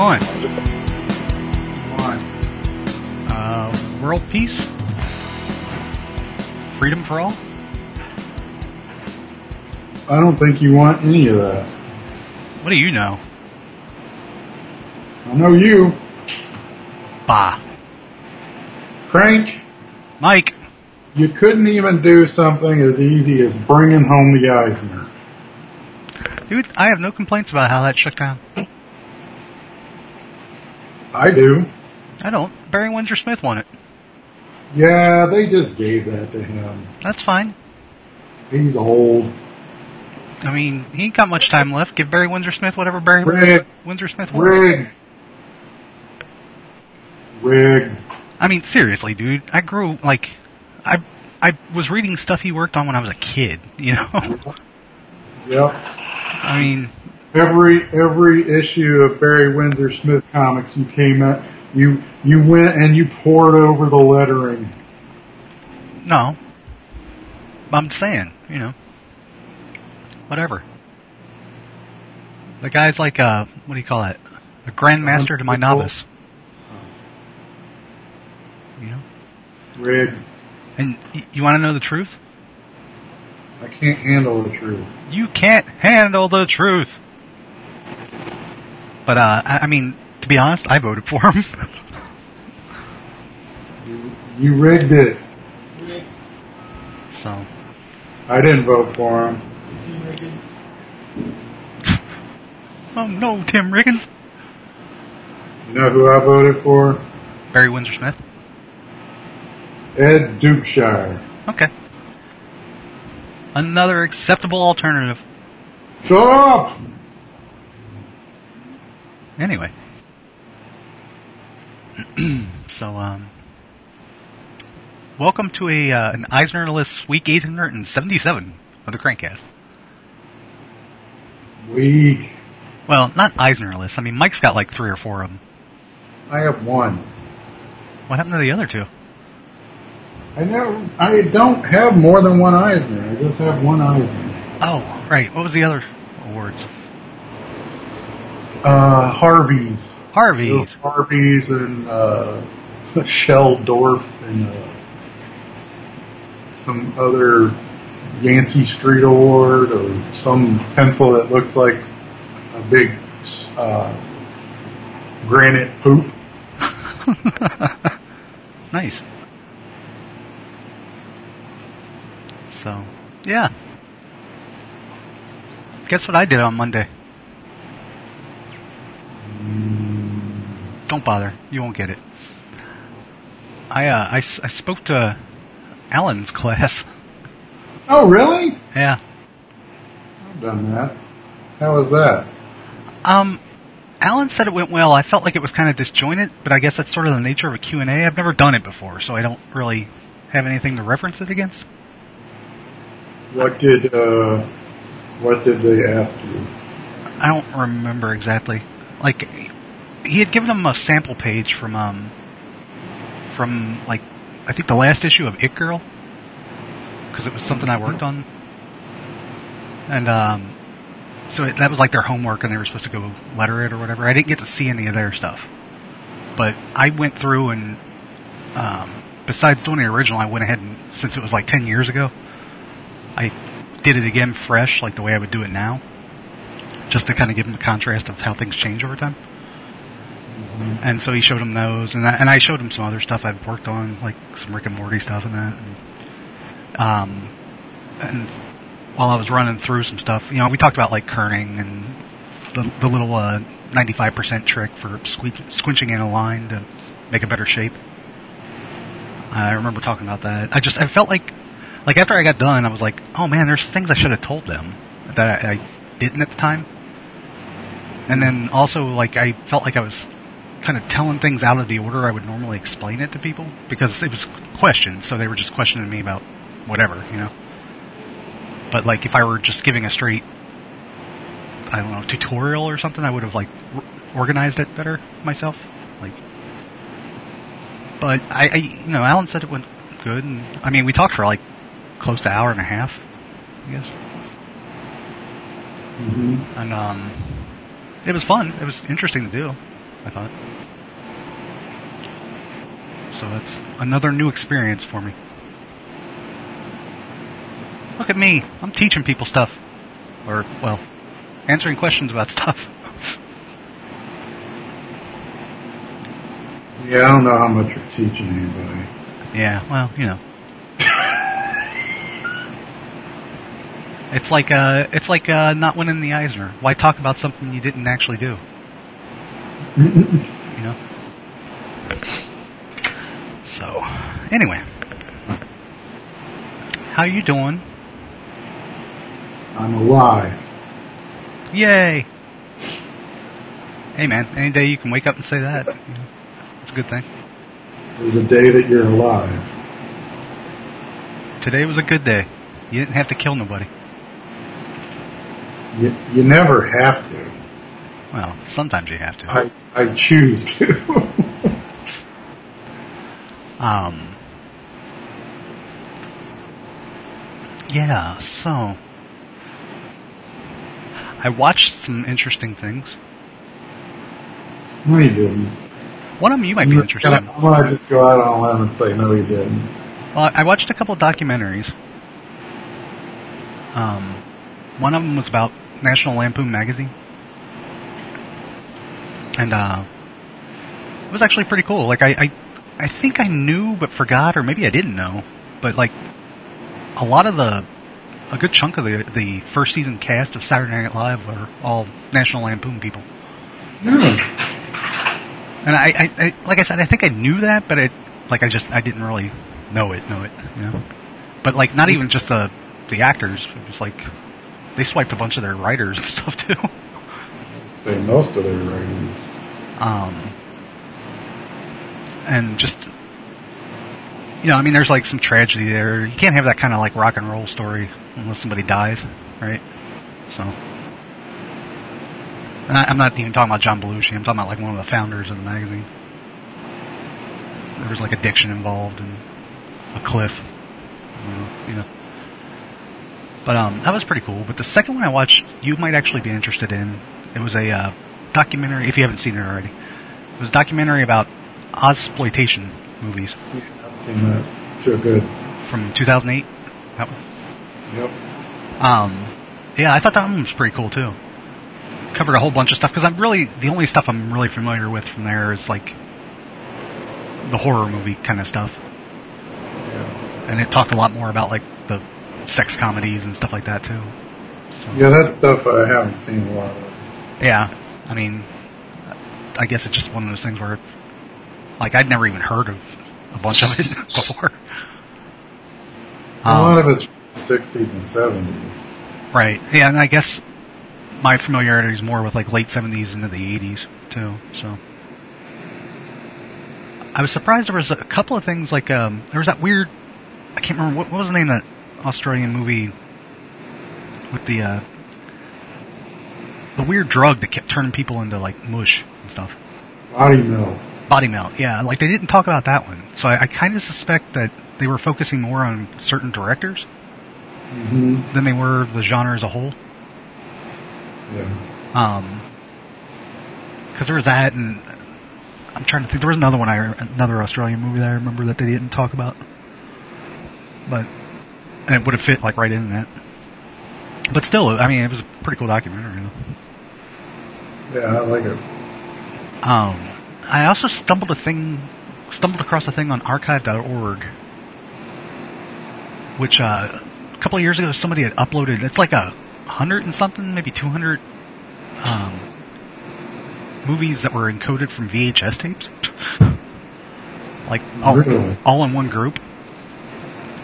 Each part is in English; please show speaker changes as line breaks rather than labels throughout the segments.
on?
Why?
Uh, world peace? Freedom for all?
I don't think you want any of that.
What do you know?
I know you,
Bah.
Crank.
Mike,
You couldn't even do something as easy as bringing home the Eisner.
dude, I have no complaints about how that shook down.
I do.
I don't. Barry Windsor Smith won it.
Yeah, they just gave that to him.
That's fine.
He's old.
I mean, he ain't got much time left. Give Barry Windsor Smith whatever Barry
Rick.
Windsor Smith wants.
Rig. Rig.
I mean, seriously, dude. I grew like, I I was reading stuff he worked on when I was a kid. You know.
Yep.
I mean,
Every every issue of Barry Windsor Smith comics you came at you you went and you poured over the lettering.
no. I'm saying, you know, whatever. The guy's like a what do you call it? A grandmaster to my novice. You know.
Rig.
And y- you want to know the truth?
I can't handle the truth.
You can't handle the truth. But uh, I, I mean, to be honest, I voted for him.
You, you rigged it.
so
I didn't vote for him.
Oh no, Tim Riggins.
You know who I voted for?
Barry Windsor Smith.
Ed Dukeshire.
Okay. Another acceptable alternative.
Shut up!
Anyway. so, um, welcome to a uh, an Eisner list week 877 of the Crankcast.
Weak.
Well, not Eisner list. I mean, Mike's got like three or four of them.
I have one.
What happened to the other two?
I never. I don't have more than one Eisner. I just have one Eisner.
Oh, right. What was the other awards?
Uh, Harvey's.
Harvey's.
Harvey's and uh, Shel Dorf and uh, some other Yancey Street Award or some pencil that looks like a big uh, granite poop.
nice. So, yeah. Guess what I did on Monday? Don't bother. You won't get it. I, uh, I, I spoke to Alan's class.
Oh, really?
Yeah.
I've done that. How was that?
Um, Alan said it went well. I felt like it was kind of disjointed, but I guess that's sort of the nature of a Q&A. I've never done it before, so I don't really have anything to reference it against.
What did uh, what did they ask you?
I don't remember exactly. Like, he had given him a sample page from, um, from, like, I think the last issue of It Girl. Because it was something I worked on. And, um, so it, that was like their homework and they were supposed to go letter it or whatever. I didn't get to see any of their stuff. But I went through and, um, besides doing the original, I went ahead and, since it was like 10 years ago, I did it again fresh, like the way I would do it now just to kind of give him a contrast of how things change over time. And so he showed him those, and I, and I showed him some other stuff I've worked on, like some Rick and Morty stuff and that. And, um, and while I was running through some stuff, you know, we talked about like kerning and the, the little uh, 95% trick for squeak, squinching in a line to make a better shape. I remember talking about that. I just I felt like like after I got done, I was like, oh man, there's things I should have told them that I, I didn't at the time. And then also like I felt like I was kind of telling things out of the order I would normally explain it to people because it was questions, so they were just questioning me about whatever, you know. But like if I were just giving a straight I don't know, tutorial or something, I would have like r- organized it better myself. Like but I, I, you know, Alan said it went good, and I mean, we talked for like close to an hour and a half, I guess,
hmm
and um, it was fun. It was interesting to do. I thought. So that's another new experience for me. Look at me. I'm teaching people stuff. Or, well, answering questions about stuff.
Yeah, I don't know how much you're teaching anybody.
Yeah, well, you know. It's like uh it's like uh not winning the Eisner. Why talk about something you didn't actually do? You know? So, anyway. How you doing?
I'm alive.
Yay! Hey man, any day you can wake up and say that, you know, it's a good thing.
There's a day that you're alive.
Today was a good day. You didn't have to kill nobody.
You, you never have to.
Well, sometimes you have to.
I, I choose to.
Um. Yeah, so. I watched some interesting things.
no, you didn't.
One of them you might be interested in.
I'm gonna just go out on a limb and say no, you didn't.
Well, I watched a couple documentaries. Um, one of them was about National Lampoon magazine, and uh, it was actually pretty cool. Like I, I, I think I knew but forgot, or maybe I didn't know, but like a lot of the, a good chunk of the the first season cast of Saturday Night Live were all National Lampoon people.
No.
And I, I, I, like I said, I think I knew that, but it, like I just, I didn't really know it, know it, you know. But like, not even just the, the actors, it was like, they swiped a bunch of their writers and stuff too.
Say most of their writers.
Um, and just, you know, I mean, there's like some tragedy there. You can't have that kind of like rock and roll story unless somebody dies, right? So. And I, I'm not even talking about John Belushi. I'm talking about like one of the founders of the magazine. There was like addiction involved and a cliff, you know. But um, that was pretty cool. But the second one I watched, you might actually be interested in. It was a uh, documentary. If you haven't seen it already, it was a documentary about Ozploitation movies
Yeah, I've seen that. It's real good.
from 2008. That one.
Yep.
Um, yeah, I thought that one was pretty cool too. Covered a whole bunch of stuff because I'm really the only stuff I'm really familiar with from there is like the horror movie kind of stuff,
Yeah.
and it talked a lot more about like the sex comedies and stuff like that too. So,
Yeah, that stuff I haven't seen a lot of.
yeah, I mean, I guess it's just one of those things where, like, I'd never even heard of a bunch of it before.
a lot
Um,
of it's from 60s and 70s.
Right. Yeah, and I guess my familiarity is more with like late seventies into the eighties too. So I was surprised there was a couple of things like um there was that weird I can't remember what, what was the name of that Australian movie with the uh the weird drug that kept turning people into like mush and stuff.
Body melt.
Body melt, yeah. Like they didn't talk about that one, so I, I kind of suspect that they were focusing more on certain directors
hmm
than they were the genre as a whole.
Yeah.
Um, because there was that, and I'm trying to think. There was another one, I another Australian movie that I remember that they didn't talk about, but and it would have fit like right in that. But still, I mean, it was a pretty cool documentary. Though.
Yeah, I like it.
Um, I also stumbled a thing, stumbled across a thing on Archive.org, which uh, a couple of years ago somebody had uploaded. It's like a hundred and something, maybe two hundred um, movies that were encoded from VHS tapes, like all,
Really?
all in one group.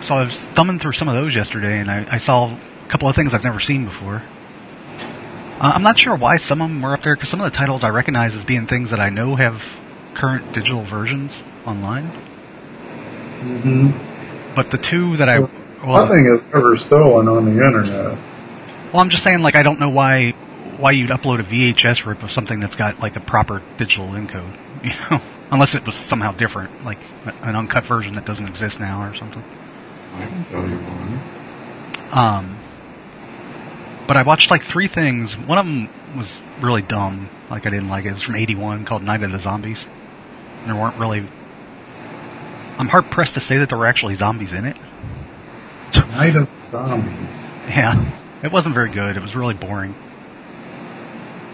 So I was thumbing through some of those yesterday, and I, I saw a couple of things I've never seen before. Uh, I'm not sure why some of them were up there because some of the titles I recognize as being things that I know have current digital versions online.
hmm
But the two that I well,
Nothing is ever stolen on the internet.
well, I'm just saying like I don't know why why you'd upload a VHS rip of something that's got like a proper digital encode, you know, unless it was somehow different, like an uncut version that doesn't exist now or something.
I can tell you one.
Um, but I watched like three things. One of them was really dumb. Like I didn't like it. It was from '81 called Night of the Zombies. And there weren't really. I'm hard pressed to say that there were actually zombies in it.
Night of Zombies.
Yeah, it wasn't very good. It was really boring.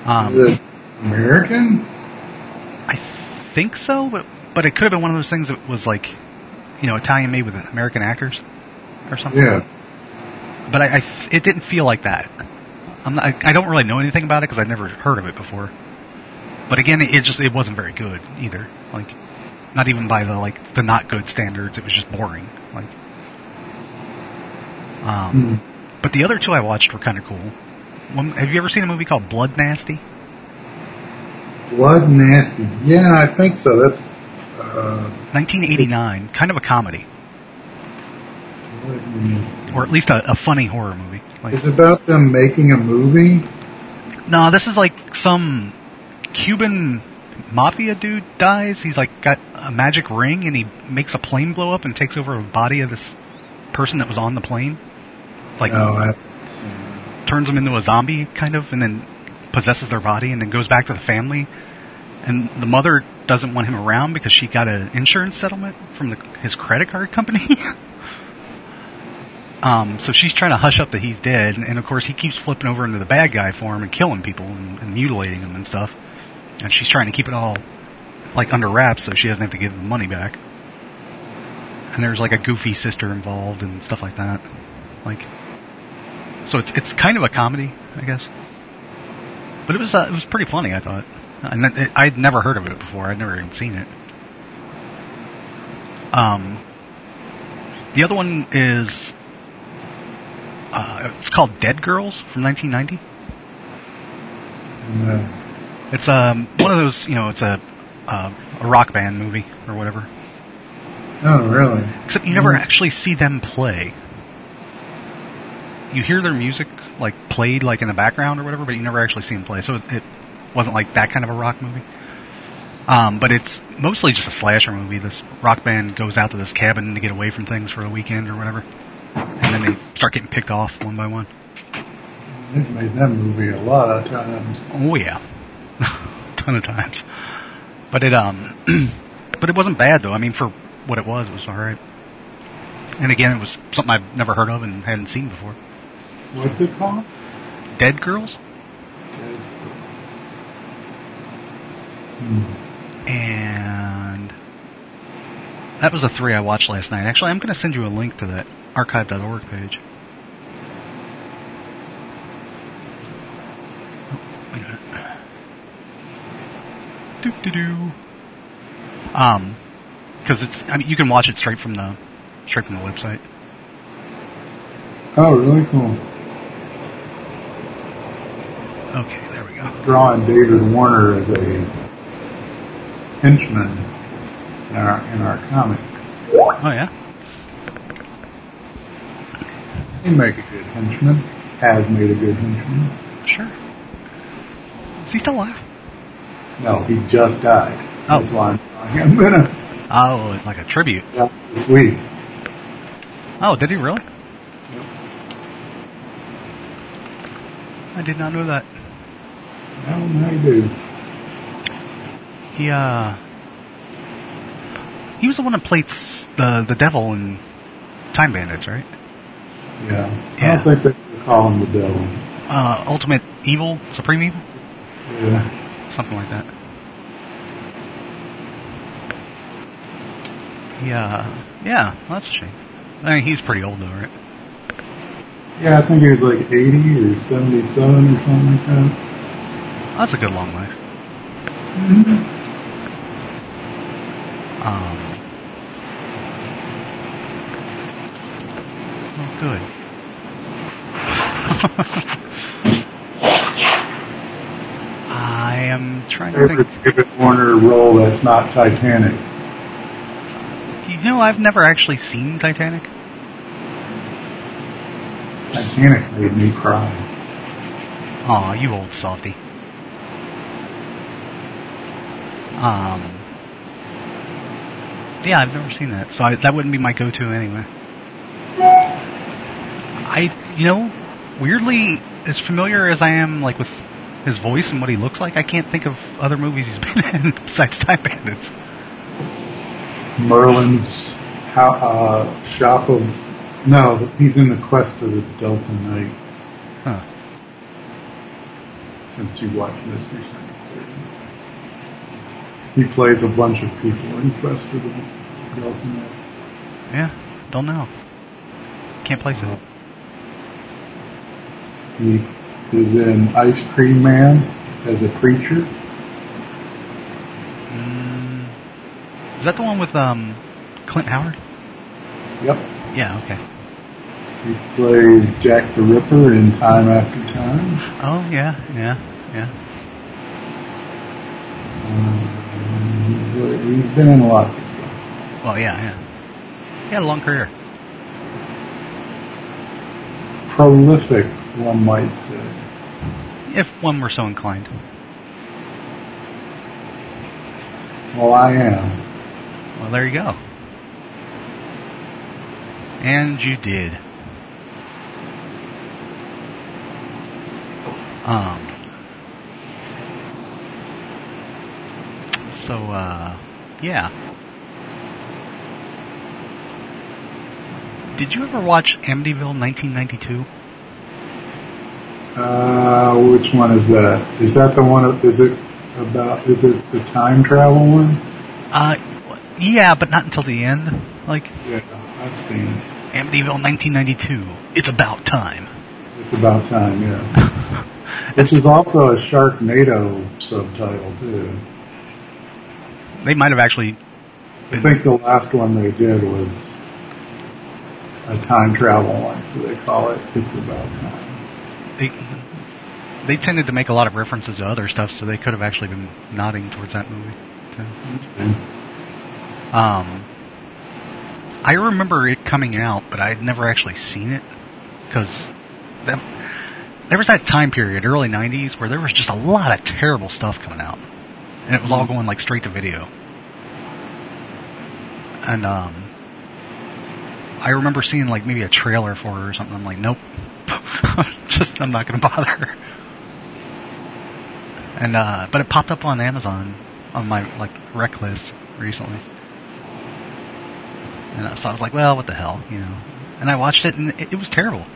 Is
Um,
it American?
I think so, but but it could have been one of those things that was like, you know, Italian made with American actors or something.
Yeah.
But I, I it didn't feel like that. I'm not, I, I don't really know anything about it because I'd never heard of it before. But again, it, it just it wasn't very good either. Like, not even by the like the not good standards. It was just boring. Like, um,
Hmm.
but the other two I watched were kind of cool. One, have you ever seen a movie called Blood Nasty?
Blood Nasty. Yeah, I think so. That's uh,
1989, kind of a comedy. Or at least a, a funny horror movie. Like,
It's about them making a movie.
No, this is like some Cuban mafia dude dies. He's like got a magic ring and he makes a plane blow up and takes over the body of this person that was on the plane. Like
no, I haven't seen it.
turns them into a zombie kind of and then possesses their body and then goes back to the family. And the mother doesn't want him around because she got an insurance settlement from the, his credit card company. um, so she's trying to hush up that he's dead, and, of course he keeps flipping over into the bad guy form and killing people and, and mutilating them and stuff. And she's trying to keep it all like under wraps so she doesn't have to give the money back. And there's like a goofy sister involved and stuff like that. Like, so it's it's kind of a comedy, I guess. But it was uh, it was pretty funny, I thought. And it, I'd never heard of it before. I'd never even seen it. Um, the other one is uh, it's called Dead Girls from 1990.
No.
It's um one of those you know it's a uh, a rock band movie or whatever.
Oh, really?
Except you never
Mhm.
actually see them play. You hear their music like played like in the background or whatever, but you never actually see them play. So it, it wasn't like that kind of a rock movie. Um, but it's mostly just a slasher movie. This rock band goes out to this cabin to get away from things for the weekend or whatever, and then they start getting picked off one by one.
They've made that movie a lot of times.
Oh yeah, ton of times. But it um, but it wasn't bad though. I mean, for what it was, it was all right. And again, it was something I've never heard of and hadn't seen before.
What's it called?
Dead Girls,
Hmm.
and that was the three I watched last night. Actually, I'm going to send you a link to that archive.org page. Oh, wait a minute. Doo doo doo. Um, because it's I mean you can watch it straight from the straight from the website.
Oh, really cool.
Okay, there we go.
Drawing David Warner as a henchman in our in our comic.
Oh yeah.
He make a good henchman. Has made a good henchman.
Sure. Is he still alive?
No, he just died.
Oh.
That's why I'm him
Oh, like a tribute.
this week.
Oh, did he really? I did not know that.
How I do.
He uh He was the one that played the the devil in Time Bandits, right?
Yeah. I don't think they could call him the devil.
Uh Ultimate Evil, Supreme Evil,
Yeah.
something like that. Yeah, yeah, well, that's a shame. I mean, he's pretty old though, right?
Yeah, I think he was like 80 or 77 or something like that.
That's a good long life. Um. Oh, good. I am trying to
Favorite
think.
David Warner role that's not Titanic.
You know, I've never actually seen Titanic.
Titanic made me cry.
Aw, you old softy. Um. Yeah, I've never seen that, so I, that wouldn't be my go-to anyway. I, you know, weirdly, as familiar as I am, like with his voice and what he looks like, I can't think of other movies he's been in besides Time Bandits.
Merlin's how, uh, shop of no, he's in the quest of the Delta Knight.
Huh.
Since you watched Mystery Science. He plays a bunch of people in quest of the Delta Knight.
Yeah, don't know. Can't place it.
He is in Ice Cream Man as a preacher.
Mm, is that the one with um, Clint Howard?
Yep.
Yeah. Okay.
He plays Jack the Ripper in Time After Time.
Oh yeah, yeah, yeah.
Um, he's, he's been in lots of stuff.
Oh yeah, yeah. He had a long career.
Prolific, one might say.
If one were so inclined.
Well, I am.
Well, there you go. And you did. Um. So, uh, yeah. Did you ever watch Amityville 1992?
Uh, which one is that? Is that the one? Is it about? Is it the time travel one?
Uh, yeah, but not until the end. Like,
Yeah, I've seen it.
Amityville 1992. It's about time.
It's about time. Yeah. This is also a Sharknado subtitle too.
They might have actually
I think the last one they did was a time travel one, so they call it "It's About Time."
They they tended to make a lot of references to other stuff, so they could have actually been nodding towards that movie. Too. Um, I remember it coming out, but I had never actually seen it because there was that time period, early '90s, where there was just a lot of terrible stuff coming out, and it was all going like straight to video. And um, I remember seeing like maybe a trailer for it or something. I'm like, nope, just I'm not going to bother. And uh, but it popped up on Amazon on my like rec list recently. And uh, so I was like, well, what the hell, you know? And I watched it, and it, it was terrible.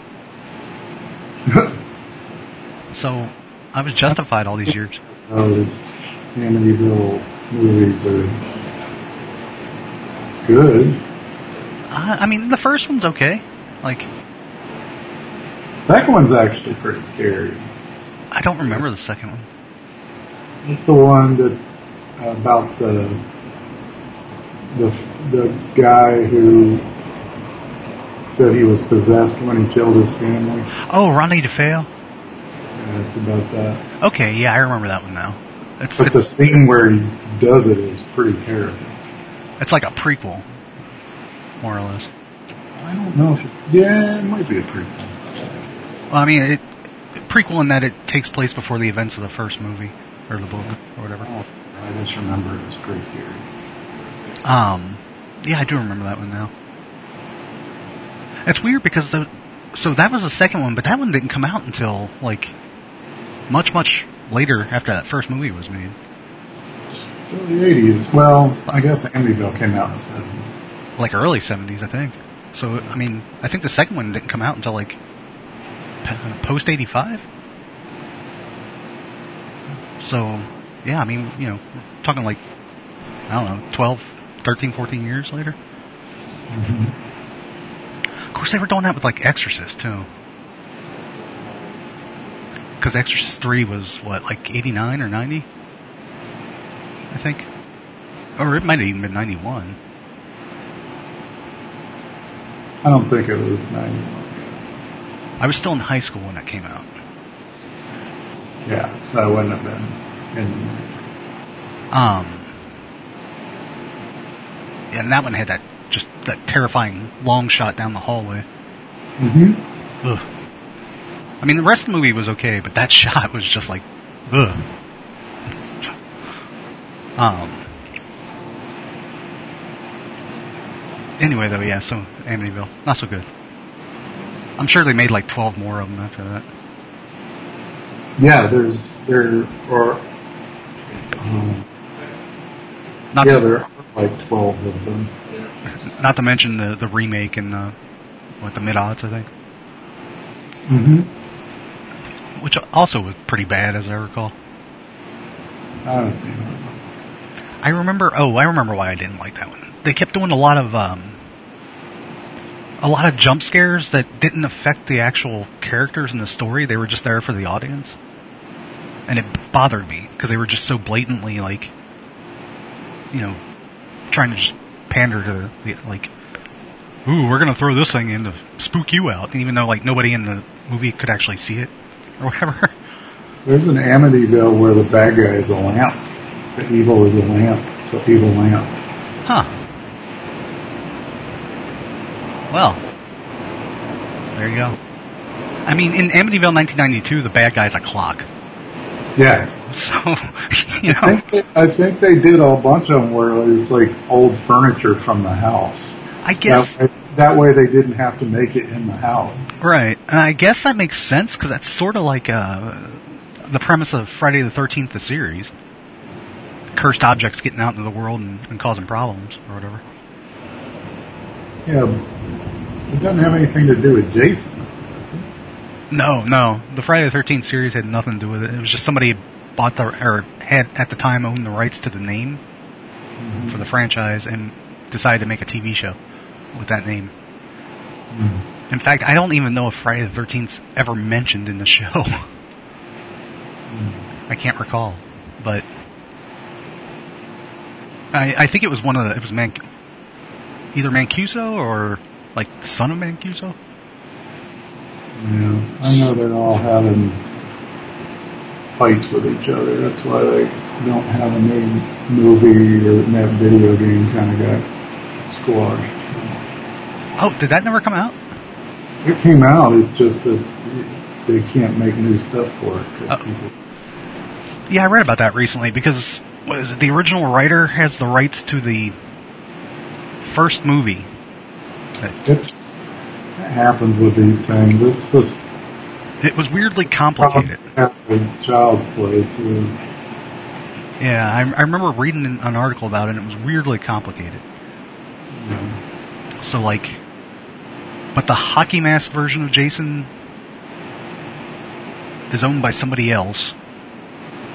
So I was justified all these years.
those Amityville movies are good.
I, I mean, the first one's okay. Like,
Second one's actually pretty scary.
I don't remember the second one.
It's the one that about the the the guy who said he was possessed when he killed his family.
Oh, Ronnie DeFeo.
Yeah, it's about that.
Okay, yeah, I remember that one now. It's
But the scene where he does it is pretty terrible.
it's like a prequel, more or less.
I don't know if it, yeah, it might be a prequel.
Well, I mean, it prequel in that it takes place before the events of the first movie or the book or whatever.
Oh, I just remember it was pretty scary.
Um, yeah, I do remember that one now. It's weird because the so that was the second one, but that one didn't come out until like much much later after that first movie was made.
So the 80s. Well, I guess Amityville came out in the 70s.
like early 70s, I think. So, I mean, I think the second one didn't come out until like post 85. So, yeah, I mean, you know, talking like, I don't know, 12, 13, 14 years later. Of course, they were doing that with like Exorcist, too. Because Exorcist 3 was, what, like 89 or 90? I think. Or it might have even been 91.
I don't think it was 91.
I was still in high school when that came out.
Yeah, so I wouldn't have been in
Um, and that one had that just that terrifying long shot down the hallway.
Mm-hmm.
Ugh. I mean, the rest of the movie was okay, but that shot was just like, ugh. Um. Anyway, though, yeah. So Amityville, not so good. I'm sure they made like 12 more of them after that.
Yeah, there's there are um,
Not
yeah
to,
there are like twelve of them.
not to mention the the remake and the what the mid odds I think,
Mm-hmm.
which also was pretty bad as I recall.
I haven't seen it.
I remember. Oh, I remember why I didn't like that one. They kept doing a lot of um, a lot of jump scares that didn't affect the actual characters in the story. They were just there for the audience, and it bothered me because they were just so blatantly like, you know, trying to just pander to the like. Ooh, we're gonna throw this thing in to spook you out, even though like nobody in the movie could actually see it or whatever.
There's an Amityville where the bad guy is a lamp. The evil is a lamp. It's an evil lamp.
Huh. Well, there you go. I mean, in Amityville 1992, the bad guy's a clock.
Yeah.
So, you
I
know,
think, they, I think they did a bunch of them where it's like old furniture from the house.
I guess,
That, way- that way they didn't have to make it in the house.
right. And I guess that makes sense because that's sort of like uh, the premise of Friday the 13th, the series. Cursed objects getting out into the world and, and causing problems or whatever.
Yeah. It doesn't have anything to do with Jason.
No, no. The Friday the 13th series had nothing to do with it. It was just somebody bought the, or had at the time owned the rights to the name for the franchise and decided to make a TV show with that name.
Mm.
In fact, I don't even know if Friday the 13th's ever mentioned in the show. I can't recall, but I, I think it was one of the, it was Man, either Mancuso or like the son of Mancuso.
Yeah. I know they're all having fights with each other. That's why they don't have a new movie or that video game kind of got squashed.
Oh, did that never come out?
It came out. It's just that they can't make new stuff for it. People-
Yeah, I read about that recently because what is it, the original writer has the rights to the first movie.
It happens with these things. It's just
It was weirdly complicated.
child's play too.
Yeah, I, I remember reading an, an article about it and it was weirdly complicated.
Know.
So like, but the hockey mask version of Jason is owned by somebody else,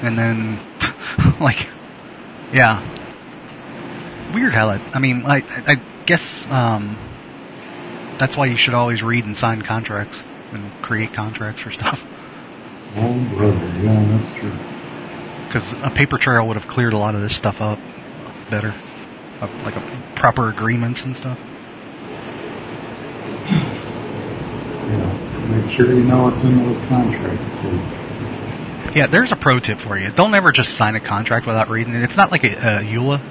and then like, yeah, weird how that. I mean, I I guess um, that's why you should always read and sign contracts and create contracts for stuff.
Oh brother, yeah, that's true.
Because a paper trail would have cleared a lot of this stuff up better, like a proper agreements and stuff.
Yeah. Make sure you know what's in those contracts too.
Yeah, there's a pro tip for you. Don't ever just sign a contract without reading it. It's not like a, a EULA,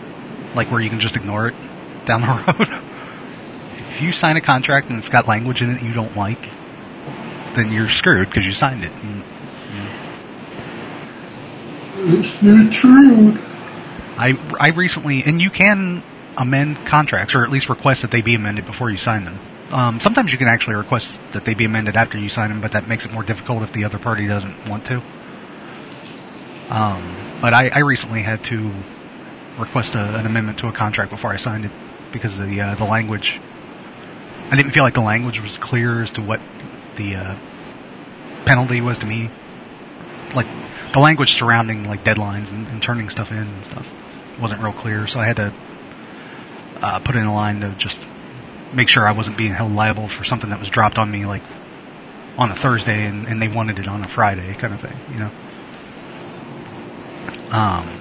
like where you can just ignore it down the road. if you sign a contract and it's got language in it you don't like, then you're screwed because you signed it. And,
It's the truth.
I I recently, and you can amend contracts or at least request that they be amended before you sign them. Um, sometimes you can actually request that they be amended after you sign them, but that makes it more difficult if the other party doesn't want to. Um, but I, I recently had to request a, an amendment to a contract before I signed it because the uh, the language. I didn't feel like the language was clear as to what the uh, penalty was to me. Like the language surrounding like deadlines and, and turning stuff in and stuff wasn't real clear, so I had to uh, put in a line to just make sure I wasn't being held liable for something that was dropped on me like on a Thursday and, and they wanted it on a Friday kind of thing, you know. Um,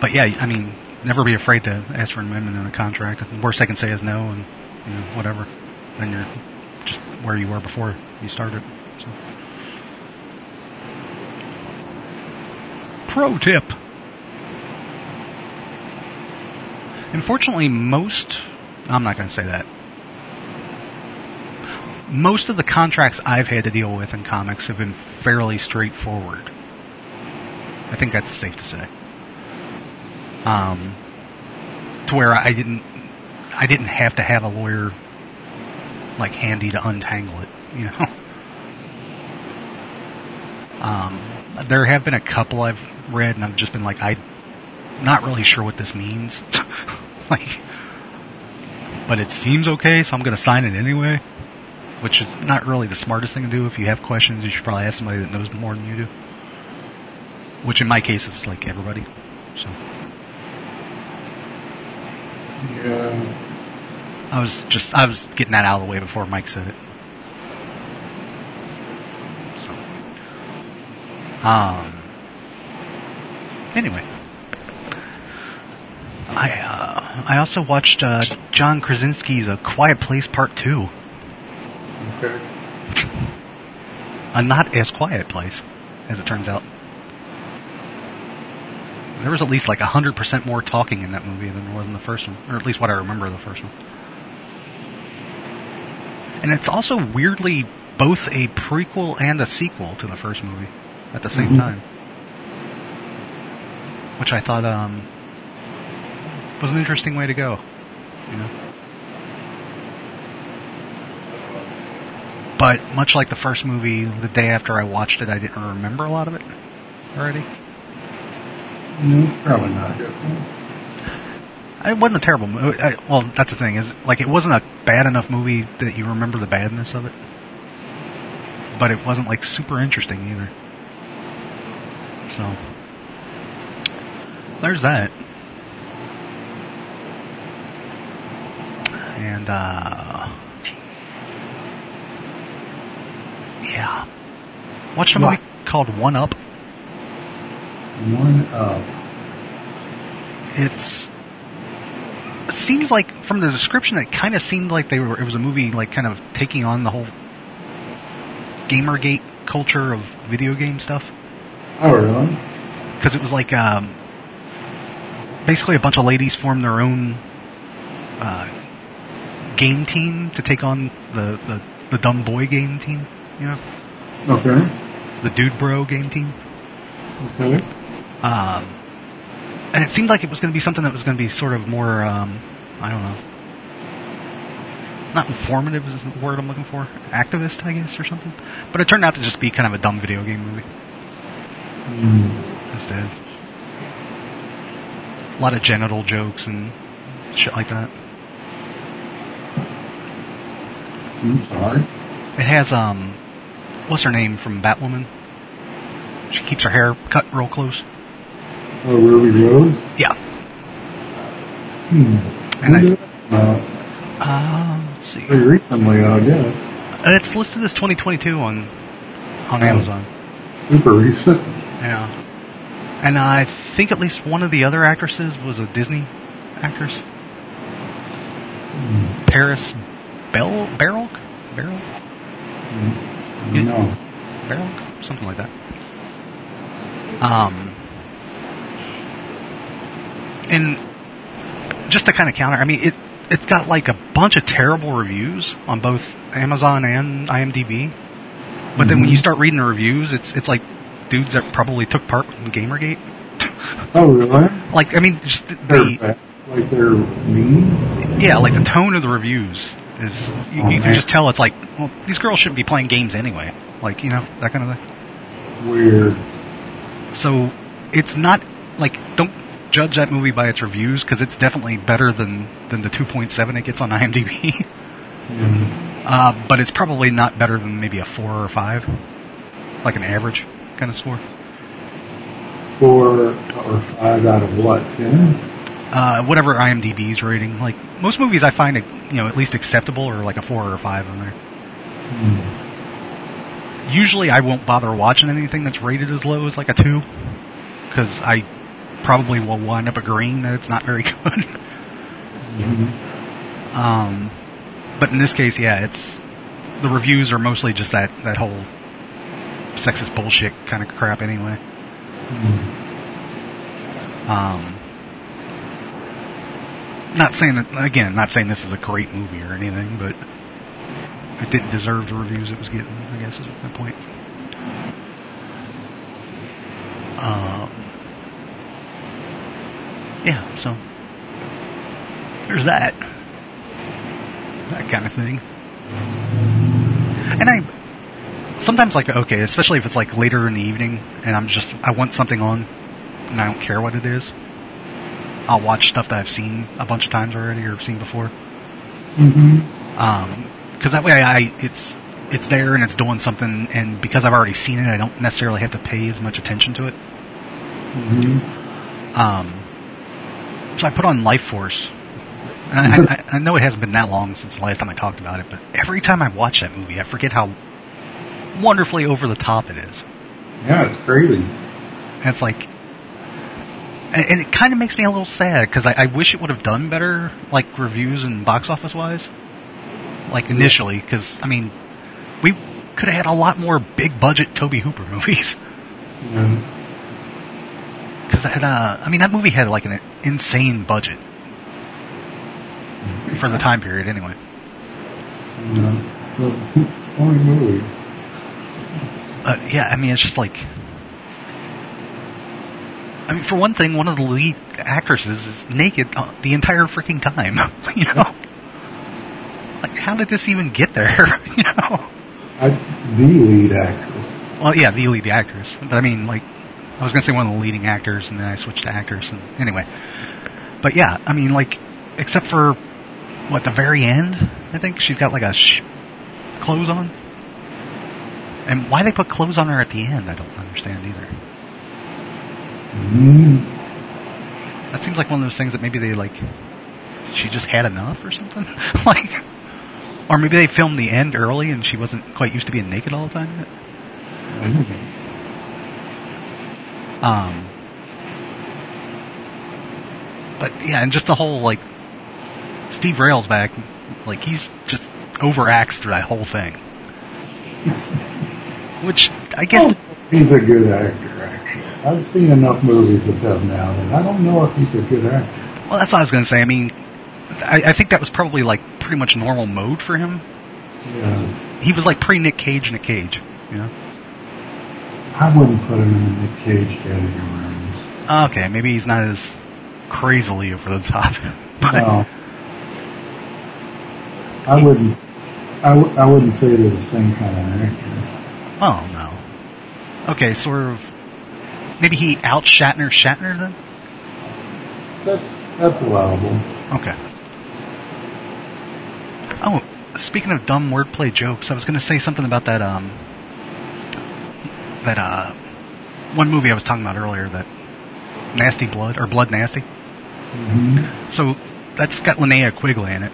but yeah, I mean, never be afraid to ask for an amendment in a contract. The worst they can say is no, and you know whatever. Then you're just where you were before you started. So. Pro tip. Unfortunately, most, I'm not going to say that. Most of the contracts I've had to deal with in comics have been fairly straightforward. I think that's safe to say. Um, to where I didn't, I didn't have to have a lawyer like handy to untangle it, you know. Um, there have been a couple I've read, and I've just been like, I'm not really sure what this means. like, but it seems okay, so I'm going to sign it anyway. Which is not really the smartest thing to do. If you have questions, you should probably ask somebody that knows more than you do. Which in my case is like everybody. So
Yeah.
I was just I was getting that out of the way before Mike said it. So, um. Anyway, I uh, I also watched uh, John Krasinski's A Quiet Place Part Two,
Okay.
a not as quiet place, as it turns out. There was at least like hundred percent more talking in that movie than there was in the first one, or at least what I remember of the first one. And it's also weirdly both a prequel and a sequel to the first movie at the same
Mhm.
time, which I thought um, was an interesting way to go. You know. But much like the first movie, the day after I watched it, I didn't remember a lot of it already.
Probably not a good one.
It wasn't a terrible movie. I, well, that's the thing is, like, it wasn't a bad enough movie that you remember the badness of it. But it wasn't like super interesting either. So there's that. And uh yeah. Watch a movie called One Up.
One up.
it's it seems like from the description it kind of seemed like they were it was a movie like kind of taking on the whole gamergate culture of video game stuff
Oh, really?
because it was like um basically a bunch of ladies formed their own uh game team to take on the the, the dumb boy game team you know
Okay.
the dude bro game team
Okay.
Um, and it seemed like it was going to be something that was going to be sort of more, um, I don't know, not informative is the word I'm looking for, activist, I guess, or something. But it turned out to just be kind of a dumb video game movie
Hmm.
instead. A lot of genital jokes and shit like that.
I'm sorry.
It has, um, what's her name from Batwoman? She keeps her hair cut real close.
Oh, Ruby Rose?
Yeah.
Hmm.
And I-
When did that come out?
Uh, let's see.
Pretty recently, I guess.
It's listed as 2022 on on
Oh.
Amazon.
Super recent.
Yeah. And I think at least one of the other actresses was a Disney actress.
Hmm.
Paris Bell
Barrel
Barrel.
No.
Beryl? Something like that. Um and just to kind of counter, I mean it it's got like a bunch of terrible reviews on both Amazon and IMDb. But then when you mm-hmm. start reading the reviews, it's it's like dudes that probably took part in Gamergate.
Oh, really?
Like I mean, just the, the
like they're mean.
yeah, like the tone of the reviews is you,
Oh,
you can just tell it's like, well, these girls shouldn't be playing games anyway. Like you know that kind of thing.
Weird.
So it's not like don't judge that movie by its reviews because it's definitely better than than the 2.7 it gets on IMDb.
Hmm.
uh, but it's probably not better than maybe a four or five, like an average kind of score.
Four or five out of what? Ten?
Uh, whatever IMDb's rating. Like most movies, I find it you know at least acceptable or like a four or a five on there.
Hmm.
usually I won't bother watching anything that's rated as low as like a two, because I probably will wind up agreeing that it's not very good.
Mhm.
um, but in this case, yeah, it's the reviews are mostly just that that whole sexist bullshit kind of crap anyway.
Hmm.
Um, not saying that again, not saying this is a great movie or anything, but it didn't deserve the reviews it was getting. I guess is my point. Um, yeah, so there's that, that kind of thing. And I, sometimes like okay, especially if it's like later in the evening and I'm just I want something on and I don't care what it is. I'll watch stuff that I've seen a bunch of times already or seen before.
Mm-hmm.
Um, because that way I it's it's there and it's doing something, and because I've already seen it, I don't necessarily have to pay as much attention to it.
Mm-hmm.
Um, so I put on Life Force. And I, I, I know it hasn't been that long since the last time I talked about it, but every time I watch that movie, I forget how wonderfully over the top it is.
Yeah, it's crazy.
And it's like, and, and it kind of makes me a little sad because I, I wish it would have done better, like reviews and box office wise, like initially. Because I mean, we could have had a lot more big budget Tobe Hooper movies.
Yeah.
Because that, uh, I mean, that movie had like an insane budget for the time period, anyway.
Yeah. Well, it's a funny movie.
Uh, yeah, I mean, it's just like. I mean, for one thing, one of the lead actresses is naked uh, the entire freaking time. you know, like how did this even get there? you know.
I, the lead actress.
Well, yeah, the lead actress, but I mean, like, I was gonna say one of the leading actors, and then I switched to actors, and anyway. But yeah, I mean, like, except for what the very end, I think she's got like a sh- clothes on. And why they put clothes on her at the end, I don't understand either.
Mm.
That seems like one of those things that maybe they like. She just had enough or something, like, or maybe they filmed the end early and she wasn't quite used to being naked all the time. Um, but yeah, and just the whole like Steve Railsback, like he's just overacts through that whole thing. Which I guess
Oh, he's a good actor, actually. I've seen enough movies of him now that I don't know if he's a good actor.
well, that's what I was gonna say. I mean, I, I think that was probably like pretty much normal mode for him.
Yeah.
He was like pre Nick Cage in a cage, you know.
I wouldn't put him in the Nick Cage category.
Okay, maybe he's not as crazily over the top. but
No. I wouldn't. I, w- I wouldn't say they're the same kind of actor.
oh no. Okay, sort of. Maybe he out Shatner Shatner then.
That's that's allowable.
Okay. Oh, speaking of dumb wordplay jokes, I was going to say something about that um that uh one movie I was talking about earlier that Nasty Blood or Blood Nasty.
hmm
So that's got Linnea Quigley in it,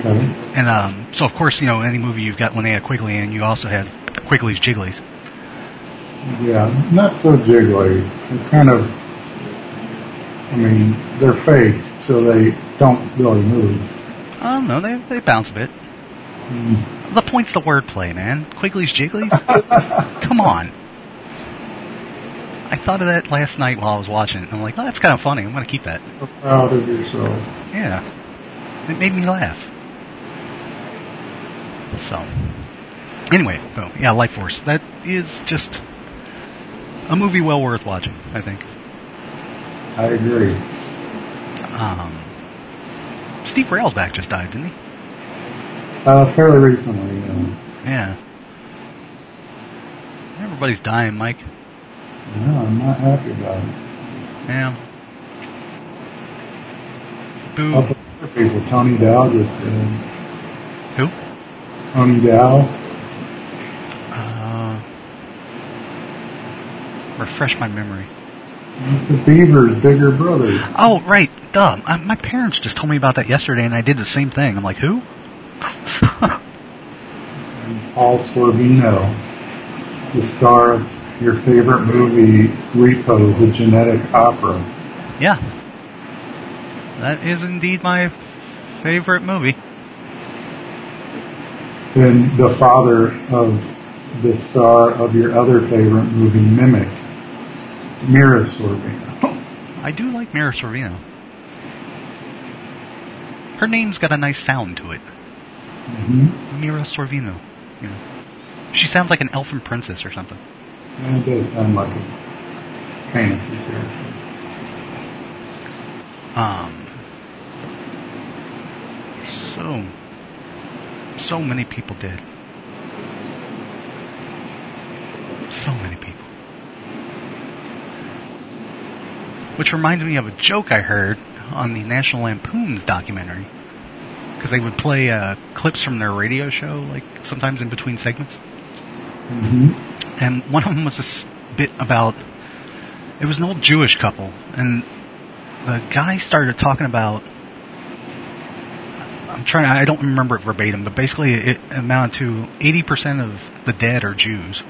Okay.
and um so of course you know any movie you've got Linnea Quigley in, you also have Quigley's Jigglies.
Yeah, not so jiggly. They're kind of. I mean, they're fake, so they don't really move.
Oh no, they they bounce a bit.
Mm.
The point's the wordplay, man. Quigley's Jigglies. Come on. I thought of that last night while I was watching it. I'm like, oh, that's kind of funny. I'm going to keep that.
Proud of yourself.
Yeah. It made me laugh. So, anyway, oh, yeah, Life Force. That is just a movie well worth watching, I think.
I agree.
Um, Steve Railsback just died, didn't he?
Uh, fairly recently, yeah.
Yeah. Everybody's dying, Mike.
No, I'm not happy about it.
Yeah. Boo.
Up other people, Tony Dow just did.
Who?
Tony Dow.
Uh, refresh my memory.
The Beaver's bigger brother.
Oh, right. Duh. Uh, my parents just told me about that yesterday, and I did the same thing. I'm like, who?
And Paul Sorvino, the star of your favorite movie, Repo, the genetic opera.
yeah. That is indeed my favorite movie.
And the father of the star of your other favorite movie, Mimic, Mira Sorvino.
I do like Mira Sorvino. Her name's got a nice sound to it.
Hmm
Mira Sorvino. You know. She sounds like an elfin princess or something.
It does sound like a fantasy character.
Um. So. So many people did. So many people. Which reminds me of a joke I heard on the National Lampoon's documentary. Because they would play uh, clips from their radio show, like sometimes in between segments.
hmm
And one of them was this bit about it was an old Jewish couple, and the guy started talking about. I'm trying. To, I don't remember it verbatim, but basically it amounted to 80% of the dead are Jews.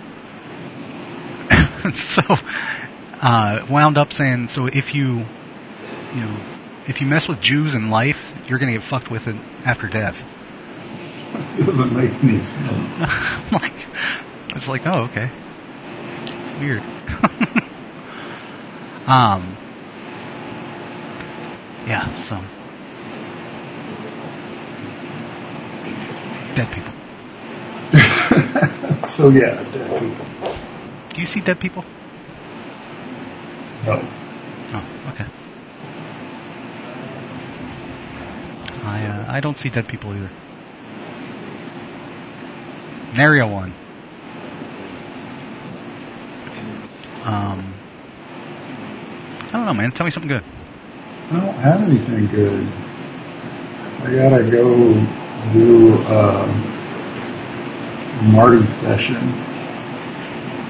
so, uh, wound up saying, so if you, you know, if you mess with Jews in life, you're gonna get fucked with it after death.
It doesn't make any sense.
I'm like, I was like, oh, okay. Weird. um, yeah, so. Dead people.
so yeah, dead people.
Do you see dead people?
No.
Oh, okay. I, uh, I don't see dead people either. Nary a one. Um, I don't know, man. Tell me something good.
I don't have anything good. I gotta go do a Marty session.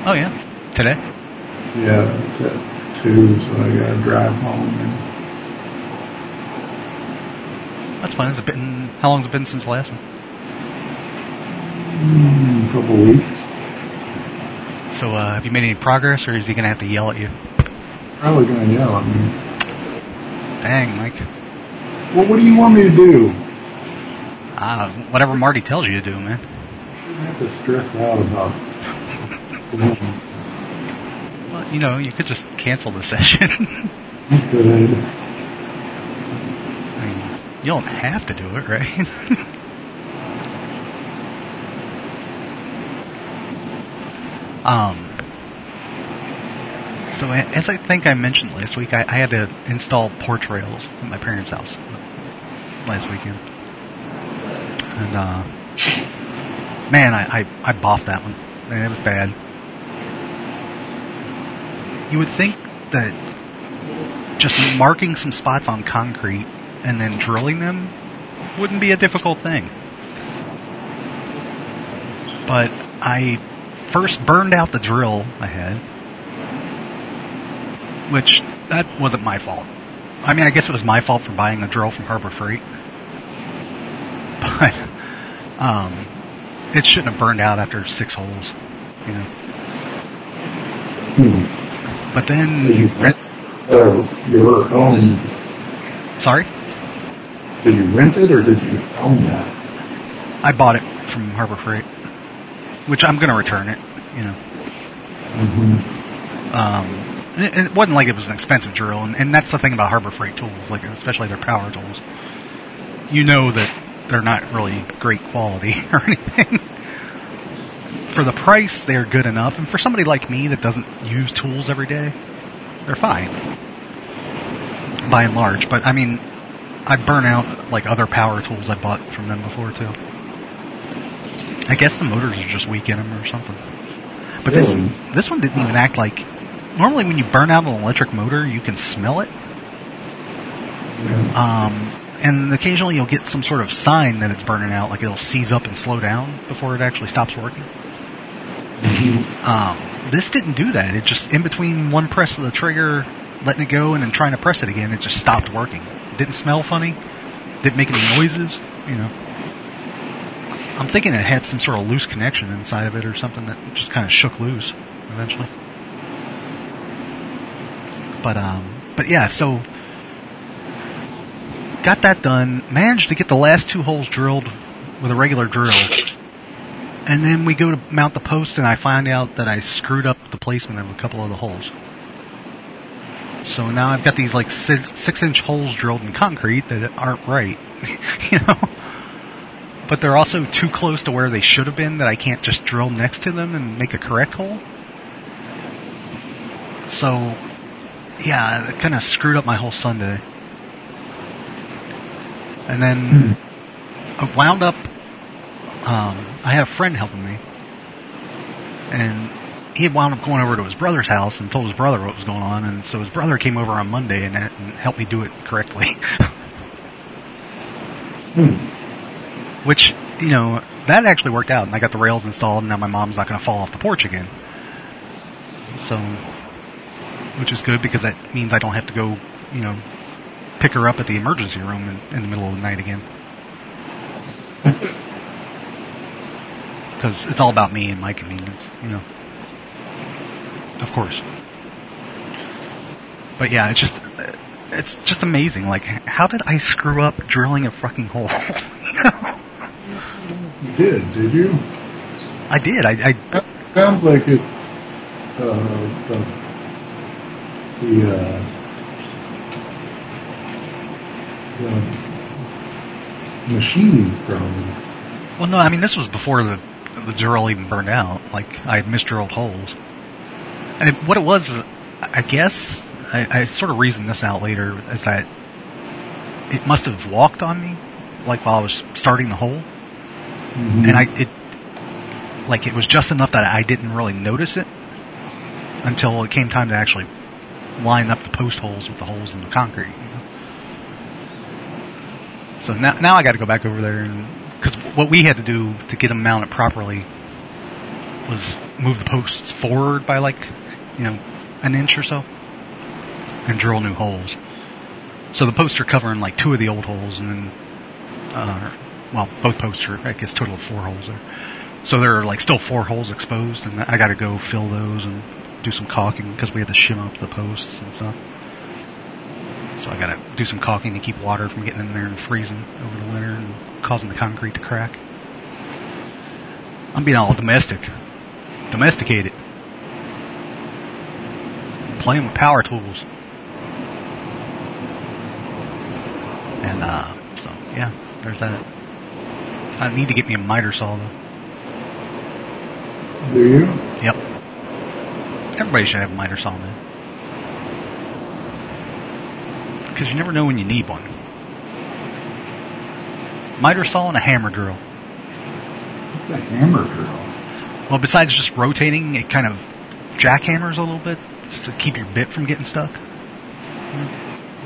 Oh yeah, today.
Yeah, it's at two, so I gotta drive home and
That's fine. Has been? How long has it been since the last one?
mm, a couple weeks.
So, uh, have you made any progress, or is he gonna have to yell at you?
Probably gonna yell at me.
Dang, Mike.
Well, what do you want me to do?
Ah, whatever Marty tells you to do, man.
Shouldn't have to stress out about.
Well, you know, you could just cancel the session.
Good.
You don't have to do it, right? um. So, as I think I mentioned last week, I, I had to install porch rails at my parents' house last weekend, and uh, man, I, I I boffed that one. Man, it was bad. You would think that just marking some spots on concrete and then drilling them wouldn't be a difficult thing. But I first burned out the drill I had, which that wasn't my fault. I mean, I guess it was my fault for buying a drill from Harbor Freight, but um, it shouldn't have burned out after six holes, you know.
Hmm.
But then,
you rent uh, your own?
sorry,
Did you rent it or did you own that?
I bought it from Harbor Freight, which I'm going to return it, you know.
Mm-hmm.
Um, it, it wasn't like it was an expensive drill, and, and that's the thing about Harbor Freight tools, like especially their power tools. You know that they're not really great quality or anything. For the price, they're good enough, and for somebody like me that doesn't use tools every day, they're fine, by and large. But I mean, I burn out like other power tools I bought from them before too. I guess the motors are just weak in them or something. But this this one didn't even act like. Normally, when you burn out an electric motor, you can smell it. Um, and occasionally you'll get some sort of sign that it's burning out, like it'll seize up and slow down before it actually stops working.
Mhm.
Um, this didn't do that. It just, in between one press of the trigger, letting it go, and then trying to press it again, it just stopped working. Didn't smell funny. Didn't make any noises. You know. I'm thinking it had some sort of loose connection inside of it or something that just kind of shook loose eventually. But um, but yeah, so got that done. Managed to get the last two holes drilled with a regular drill. And then we go to mount the post, and I find out that I screwed up the placement of a couple of the holes. So now I've got these like six, six inch holes drilled in concrete that aren't right, you know. But they're also too close to where they should have been that I can't just drill next to them and make a correct hole. So, yeah, it kind of screwed up my whole Sunday. And then I wound up. Um, I had a friend helping me, and he had wound up going over to his brother's house and told his brother what was going on, and so his brother came over on Monday and, and helped me do it correctly.
Hmm.
Which, you know, that actually worked out, and I got the rails installed, and now my mom's not going to fall off the porch again. So, which is good because that means I don't have to go, you know, pick her up at the emergency room in, in the middle of the night again. Because it's all about me and my convenience, you know. Of course. But yeah, it's just, it's just amazing. Like, how did I screw up drilling a fucking hole?
You did, did you?
I did. I, I
Sounds like it's uh, the the, uh, the machines problem.
well, no. I mean, this was before the the drill even burned out. Like, I had misdrilled holes. And what it was, I guess, I, I sort of reasoned this out later, is that it must have walked on me, like while I was starting the hole.
Mhm.
and I it like it was just enough that I didn't really notice it until it came time to actually line up the post holes with the holes in the concrete. You know? So now now I got to go back over there and because what we had to do to get them mounted properly was move the posts forward by like you know an inch or so and drill new holes. So the posts are covering like two of the old holes and then uh, well, both posts are, I guess, total of four holes there. So there are like still four holes exposed, and I got to go fill those and do some caulking because we had to shim up the posts and stuff. So I got to do some caulking to keep water from getting in there and freezing over the winter and causing the concrete to crack. I'm being all domestic, domesticated, playing with power tools, and uh, so yeah, there's that. I need to get me a miter saw though.
Do you?
Yep. Everybody should have a miter saw, man. Because you never know when you need one. Miter saw and a hammer drill.
What's a hammer drill?
Well, besides just rotating, it kind of jackhammers a little bit to keep your bit from getting stuck.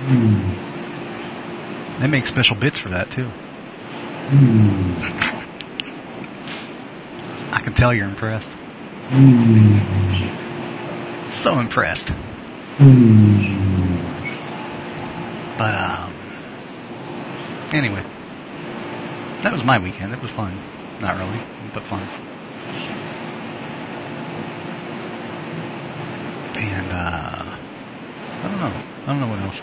Hmm.
They make special bits for that too.
Hmm.
I can tell you're impressed.
Hmm.
So impressed.
Hmm.
But um, anyway, that was my weekend. It was fun. Not really, but fun. And uh, I don't know. I don't know what else.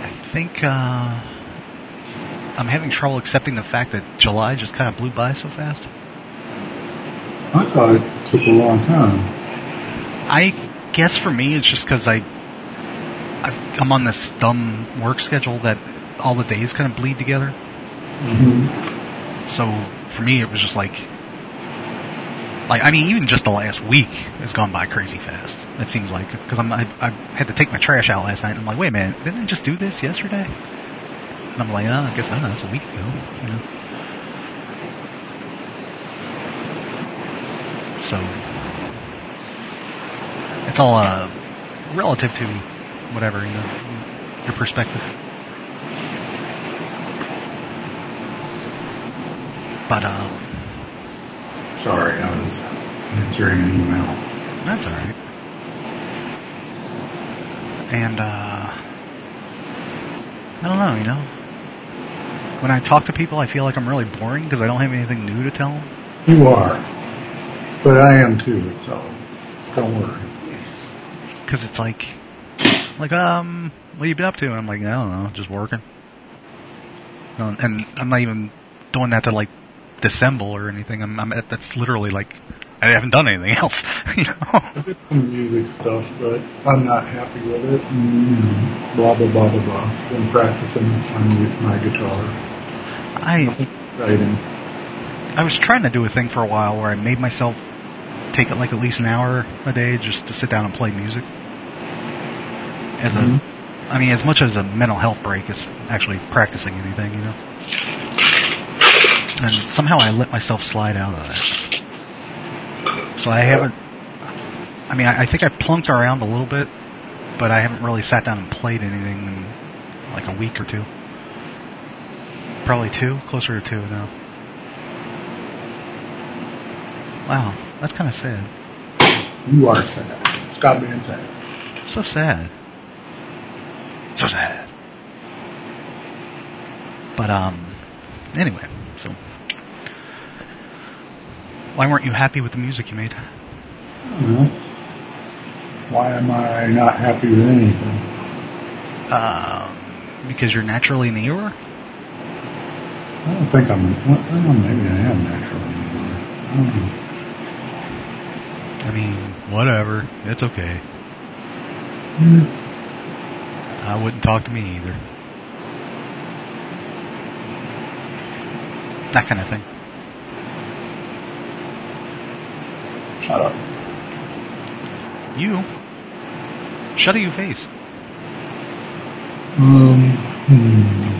I think uh, I'm having trouble accepting the fact that July just kind of blew by so fast.
I thought it took a long time.
I guess for me, it's just because I, I'm on this dumb work schedule that all the days kind of bleed together.
hmm
So for me, it was just like, like I mean, even just the last week has gone by crazy fast. It seems like because I'm I, I had to take my trash out last night. and I'm like, wait a minute, didn't I just do this yesterday? And I'm like, oh, I guess not. That's a week ago. You know. So it's all uh, relative to whatever you know your perspective. But um,
Sorry, I was answering an email.
That's all right. And uh, I don't know, you know. When I talk to people, I feel like I'm really boring because I don't have anything new to tell them.
You are. But I am too, so don't worry.
Because it's like, like, um, what you been up to? And I'm like, I don't know, just working. And I'm not even doing that to like dissemble or anything. I'm, I'm that's literally like, I haven't done anything else, you know.
I did some music stuff, but I'm not happy with it. Mm, blah, blah, blah, blah, blah. Been practicing on my guitar.
I
Writing.
I was trying to do a thing for a while where I made myself take it like at least an hour a day just to sit down and play music. As a,
Mhm.
I mean, as much as a mental health break is actually practicing anything, you know. And somehow I let myself slide out of that. So I haven't. I mean, I, I think I plunked around a little bit, but I haven't really sat down and played anything in like a week or two. Probably two, closer to two now. Wow, that's kind of sad.
You are sad. Stop being sad.
So sad. So sad. But um, anyway, so why weren't you happy with the music you made?
Why am I not happy with anything?
Um, because you're naturally an ear.
I don't think I'm. Well, maybe I am naturally. I don't know.
I mean, whatever. It's okay.
Hmm.
I wouldn't talk to me either. That kind of thing.
Shut up.
You? Shut your face.
Um, hmm.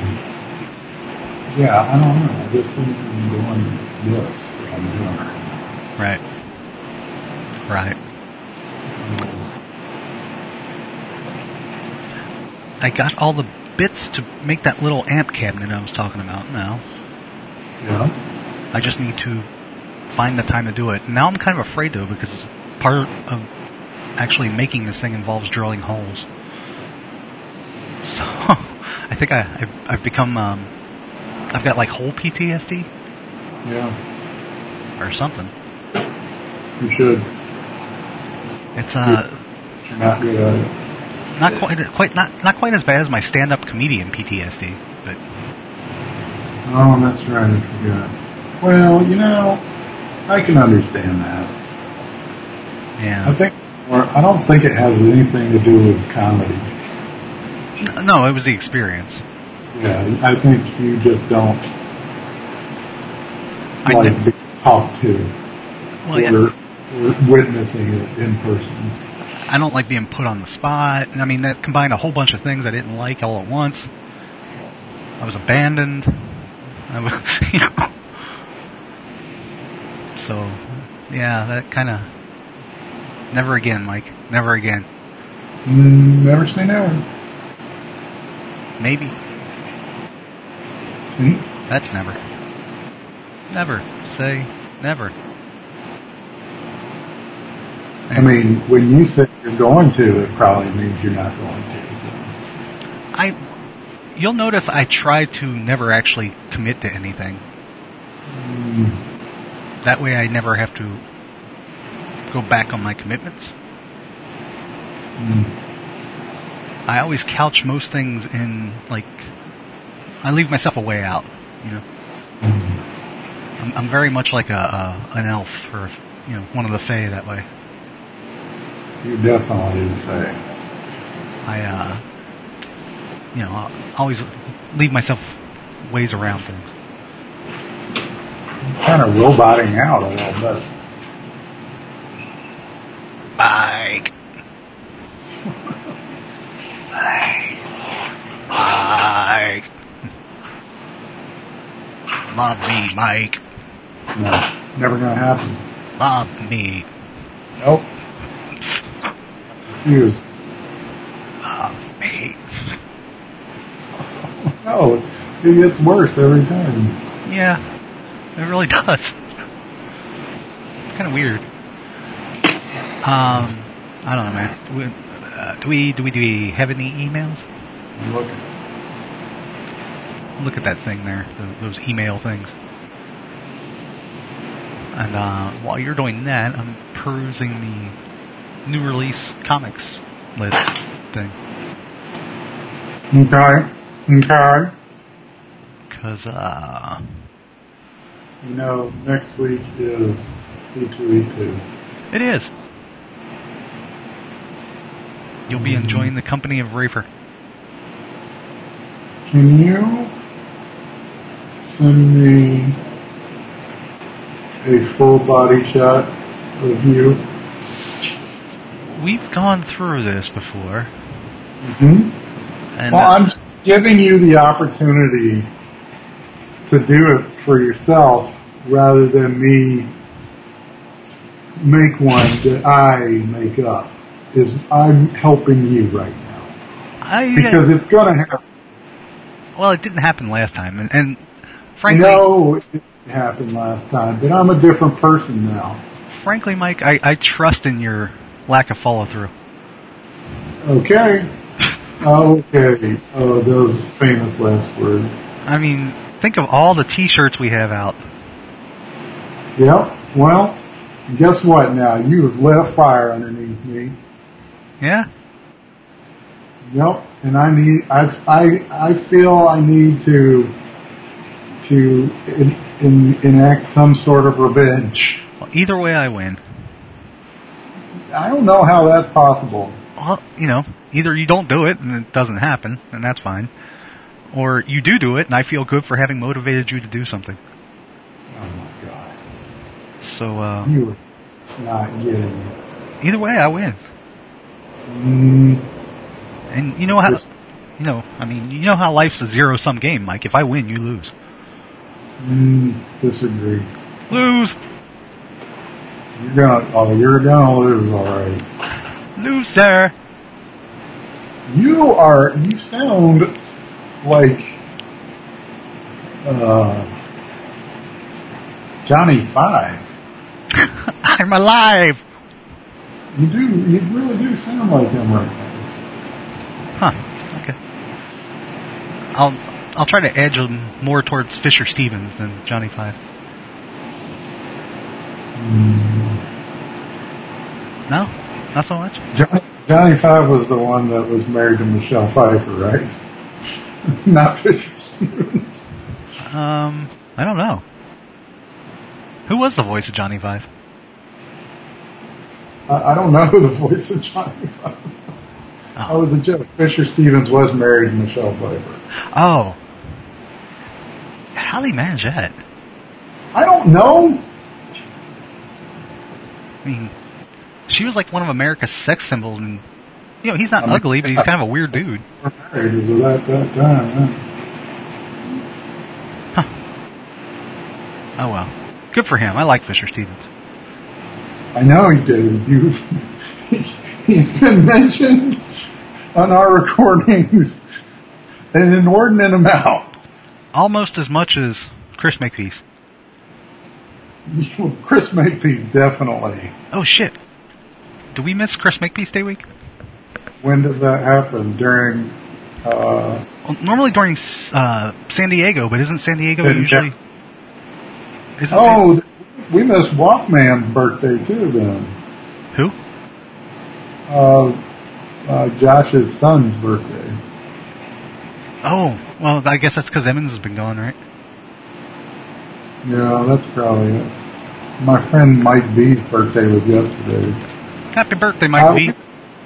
Yeah, I don't know. I just think I'm doing this. I'm doing right
Right. Right. I got all the bits to make that little amp cabinet I was talking about now.
Yeah.
I just need to find the time to do it. Now I'm kind of afraid though because part of actually making this thing involves drilling holes. So I think I, I've, I've become um, I've got like hole PTSD
Yeah.
or something.
You should.
It's uh
You're not good at it.
not quite quite not not quite as bad as my stand-up comedian PTSD, but
Oh, that's right. I forgot. Well, you know, I can understand that.
Yeah.
I think, or I don't think it has anything to do with comedy.
No, it was the experience.
Yeah, I think you just don't
I
like
did-
being talked to
Well, yeah.
or, or witnessing it in person.
I don't like being put on the spot. I mean, that combined a whole bunch of things I didn't like all at once. I was abandoned. I was, you know. So, yeah, that kind of. Never again, Mike. Never again.
Mm, never say never.
Maybe.
See?
That's never. Never. Say never.
I mean, when you say you're going to, it probably means you're not going to. So.
I. You'll notice I try to never actually commit to anything.
Mm,
That way I never have to go back on my commitments.
mm,
I always couch most things in like I leave myself a way out. You know,
mm.
I'm, I'm very much like a, a an elf or you know one of the fae that way.
You definitely did say.
I uh, you know I'll always leave myself ways around things.
Kind of roboting out a little bit.
Mike. Mike. Love me, Mike.
No, never gonna happen.
Love me.
Nope. Refuse.
Love me.
No, it gets worse every time.
Yeah, it really does. It's kind of weird. Um, I don't know, man. We, uh, do we do we do we have any emails?
Look,
Look at that thing there, th those email things. And uh, while you're doing that, I'm perusing the new release comics list thing
okay, okay.
because uh,
You know, next week is C2E2.
it is. You'll be enjoying the company of Rafer.
Can you send me a full body shot of you?
We've gone through this before,
Mm-hmm.
and
Well,
uh,
I'm just giving you the opportunity to do it for yourself rather than me make one that I make up. Is I'm helping you right now
I, uh,
because it's going to happen.
well, it didn't happen last time, and, and frankly,
no, it didn't happen last time, but I'm a different person now.
frankly, Mike, I, I trust in your lack of follow through.
Okay. Okay. Oh, those famous last words.
I mean, think of all the T-shirts we have out.
Yep. Well, guess what now? You have lit a fire underneath me.
Yeah,
Yep. And I need, I, I, I feel I need to, to in, in, enact some sort of revenge.
well, either way, I win.
I don't know how that's possible.
Well, you know, either you don't do it and it doesn't happen, and that's fine, or you do do it, and I feel good for having motivated you to do something.
Oh my god.
So uh,
You are not getting it.
either way, I win.
Mm,
And you know how, you know, I mean, you know how life's a zero-sum game, Mike. If I win, you lose.
mm, disagree.
Lose,
You're gonna, oh, you're gonna lose, alright.
loser.
You are, you sound like, uh, Johnny Five.
I'm alive.
You do, you really do sound like him right now.
Huh. Okay. I'll I'll try to edge him more towards Fisher Stevens than Johnny Five. No, not so much.
Johnny, Johnny Five was the one that was married to Michelle Pfeiffer, right? Not Fisher Stevens.
Um, I don't know. Who was the voice of Johnny Five?
I, I don't know who the voice of Johnny Five was. I
Oh,
was a joke. Fisher Stevens was married to Michelle Pfeiffer.
oh. How did he manage that?
I don't know.
I mean, she was like one of America's sex symbols, and you know he's not
I mean-
ugly, but he's kind of a weird dude.
We're married as of that, that time. huh?
Oh well, good for him. I like Fisher Stevens.
I know he did. You, he's been mentioned on our recordings an inordinate amount.
Almost as much as Chris Makepeace.
Chris Makepeace definitely.
Oh shit! Do we miss Chris Makepeace Day Week?
When does that happen? During, uh,
Well, normally during uh, San Diego, but isn't San Diego usually? Isn't San-
oh, we missed Walkman's birthday too then.
who?
Uh, uh, Josh's son's birthday.
Oh, well, I guess that's because Emmons has been gone, right?
Yeah, that's probably it. My friend Mike B's birthday was yesterday.
Happy birthday, Mike
I
B.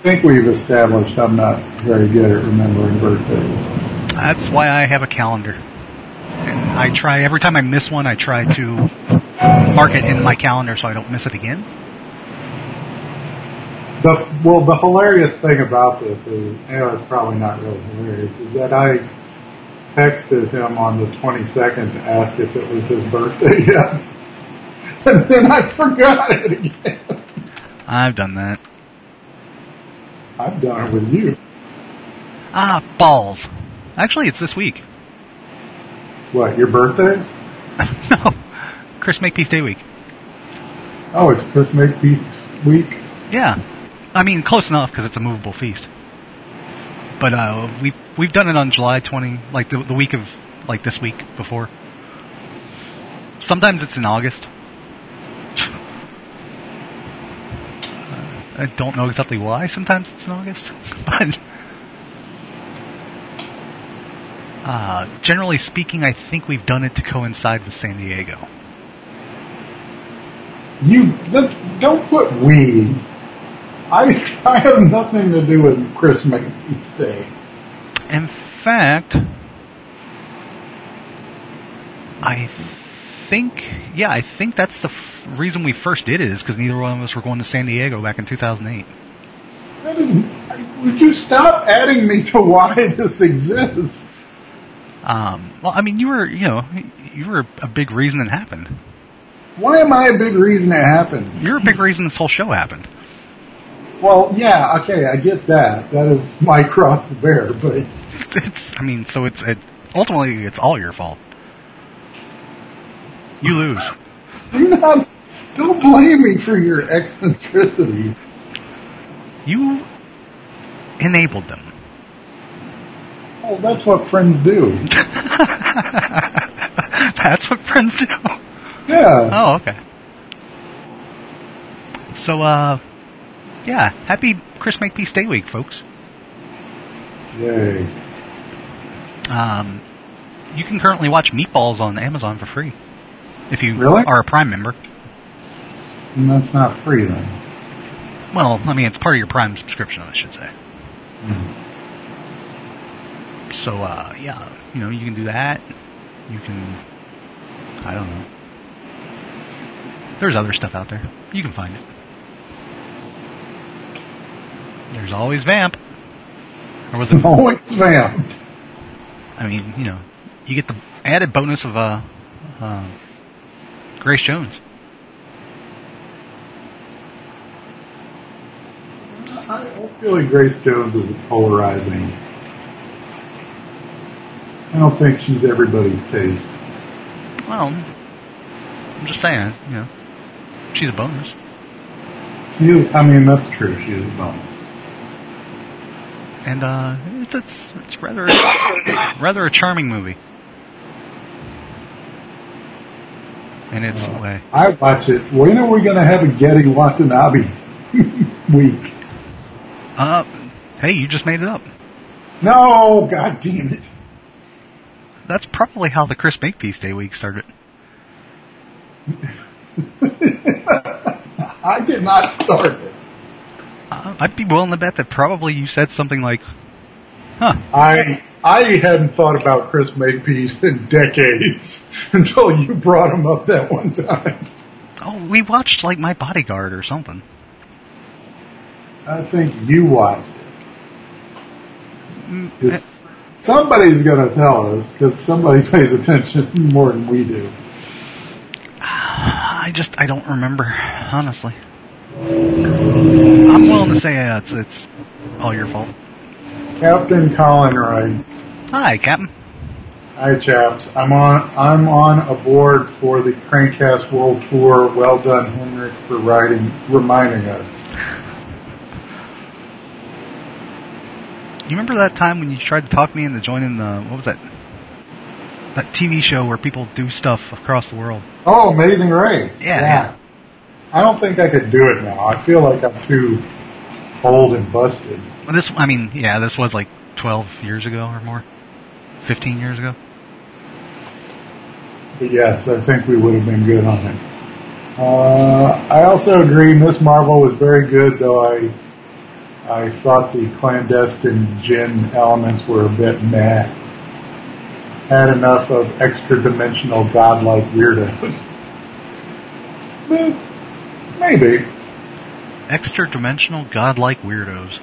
think we've established I'm not very good at remembering birthdays.
That's why I have a calendar, and I try every time I miss one, I try to mark it in my calendar so I don't miss it again.
The well, the hilarious thing about this is, you know, it's probably not really hilarious, is that I texted him on the 22nd to ask if it was his birthday yet, and then I forgot it again.
I've done that.
I've done it with you.
Ah, balls. Actually, it's this week.
What, your birthday?
no, Chris Makepeace Day Week.
Oh, it's Chris Makepeace week.
Yeah, I mean close enough because it's a movable feast. But uh, we we've done it on July 20, like the, the week of like this week before. Sometimes it's in August. I don't know exactly why. Sometimes it's in August, but uh, generally speaking, I think we've done it to coincide with San Diego.
You don't put we. I I have nothing to do with Chris Makepeace Day.
In fact, I think, yeah, I think that's the f- reason we first did it is because neither one of us were going to San Diego back in 2008.
That is. Would you stop adding me to why this exists?
Um, well, I mean, you were, you know, you were a big reason it happened.
Why am I a big reason it happened?
You're a big reason this whole show happened.
Well, yeah, okay, I get that. That is my cross to bear, but
It's, I mean, so it's it, ultimately it's all your fault. You lose.
do not, don't blame me for your eccentricities.
You enabled them.
Well, that's what friends do.
That's what friends do.
Yeah.
Oh, okay. So, uh, yeah, happy Chris Makepeace Day Week, folks.
Yay.
Um, you can currently watch Meatballs on Amazon for free if you
Really?
are a Prime member.
And that's not free then.
Well, I mean, it's part of your Prime subscription, I should say.
Hmm.
So, uh, yeah, you know, you can do that. You can, I don't know. There's other stuff out there. You can find it. There's always Vamp. Or was it?
Always Vamp?
I mean, you know, you get the added bonus of, uh, uh, Grace Jones.
I feel like Grace Jones is polarizing. I don't think she's everybody's taste.
Well, I'm just saying, you know, she's a bonus.
She is, I mean, that's true. She is a bonus.
And, uh, it's, it's, it's rather, rather a charming movie. In its
Uh,
way.
I watch it. When are we going to have a Gedde Watanabe week?
Uh, hey, you just made it up.
No, god damn it.
That's probably how the Chris Makepeace Day week started.
I did not start it.
Uh, I'd be willing to bet that probably you said something like, huh,
I I hadn't thought about Chris Makepeace in decades until you brought him up that one time.
oh, we watched like My Bodyguard or something.
I think you watched it.
Mm,
'Cause Somebody's going to tell us because somebody pays attention more than we do.
I just, I don't remember, honestly. I'm willing to say uh, it's, it's all your fault.
Captain Colin writes,
Hi, Captain.
Hi chaps, I'm on I'm on a board for the Crankcast World Tour. Well done, Henrik, for writing reminding us.
You remember that time when you tried to talk me into joining the, what was that? That TV show where people do stuff across the world.
Oh, Amazing Race.
Yeah, yeah.
I don't think I could do it now. I feel like I'm too old and busted.
Well, This, I mean, yeah, this was like 12 years ago or more. 15 years ago.
But yes, I think we would have been good on it. Uh, I also agree Miss Marvel was very good, though I I thought the clandestine djinn elements were a bit meh. Had enough of extra dimensional godlike weirdos. But maybe.
Extra dimensional godlike weirdos.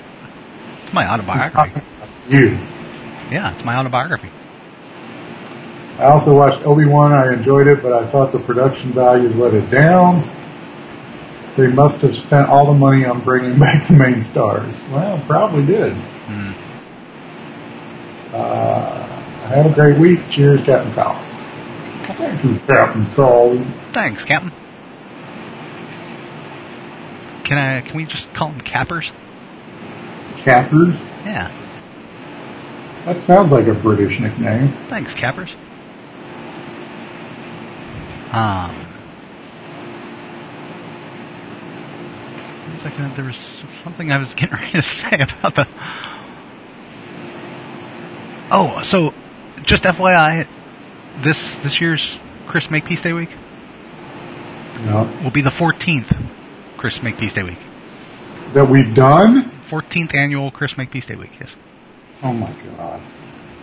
It's my autobiography.
You.
Yeah, it's my autobiography.
I also watched Obi-Wan. I enjoyed it, but I thought the production values let it down. They must have spent all the money on bringing back the main stars. Well, probably did.
Hmm.
Uh, have a great week. Cheers, Captain Colin. Thank you, Captain Colin.
Thanks, Captain. Can I? Can we just call them cappers?
Cappers?
Yeah.
That sounds like a British nickname.
Thanks, cappers. Um. one second, there was something I was getting ready to say about the. Oh, so just FYI, this this year's Chris Makepeace Day week
No.
will be the 14th Chris Makepeace Day week.
That we've done?
14th annual Chris Makepeace Day week. Yes.
Oh my god.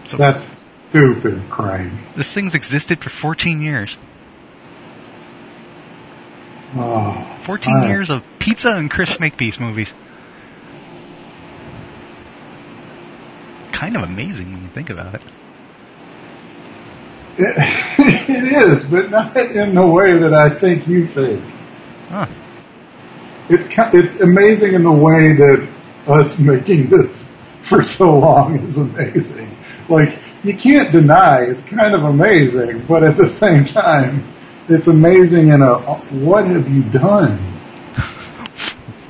So
That's stupid, Craig.
this thing's existed for 14 years.
Oh,
14
Alright.
years of pizza and Chris Makepeace movies. Kind of amazing when you think about it.
It, it is, but not in the way that I think you think.
Huh.
It's it's amazing in the way that us making this for so long is amazing. Like you can't deny it's kind of amazing, but at the same time, it's amazing in a what have you done?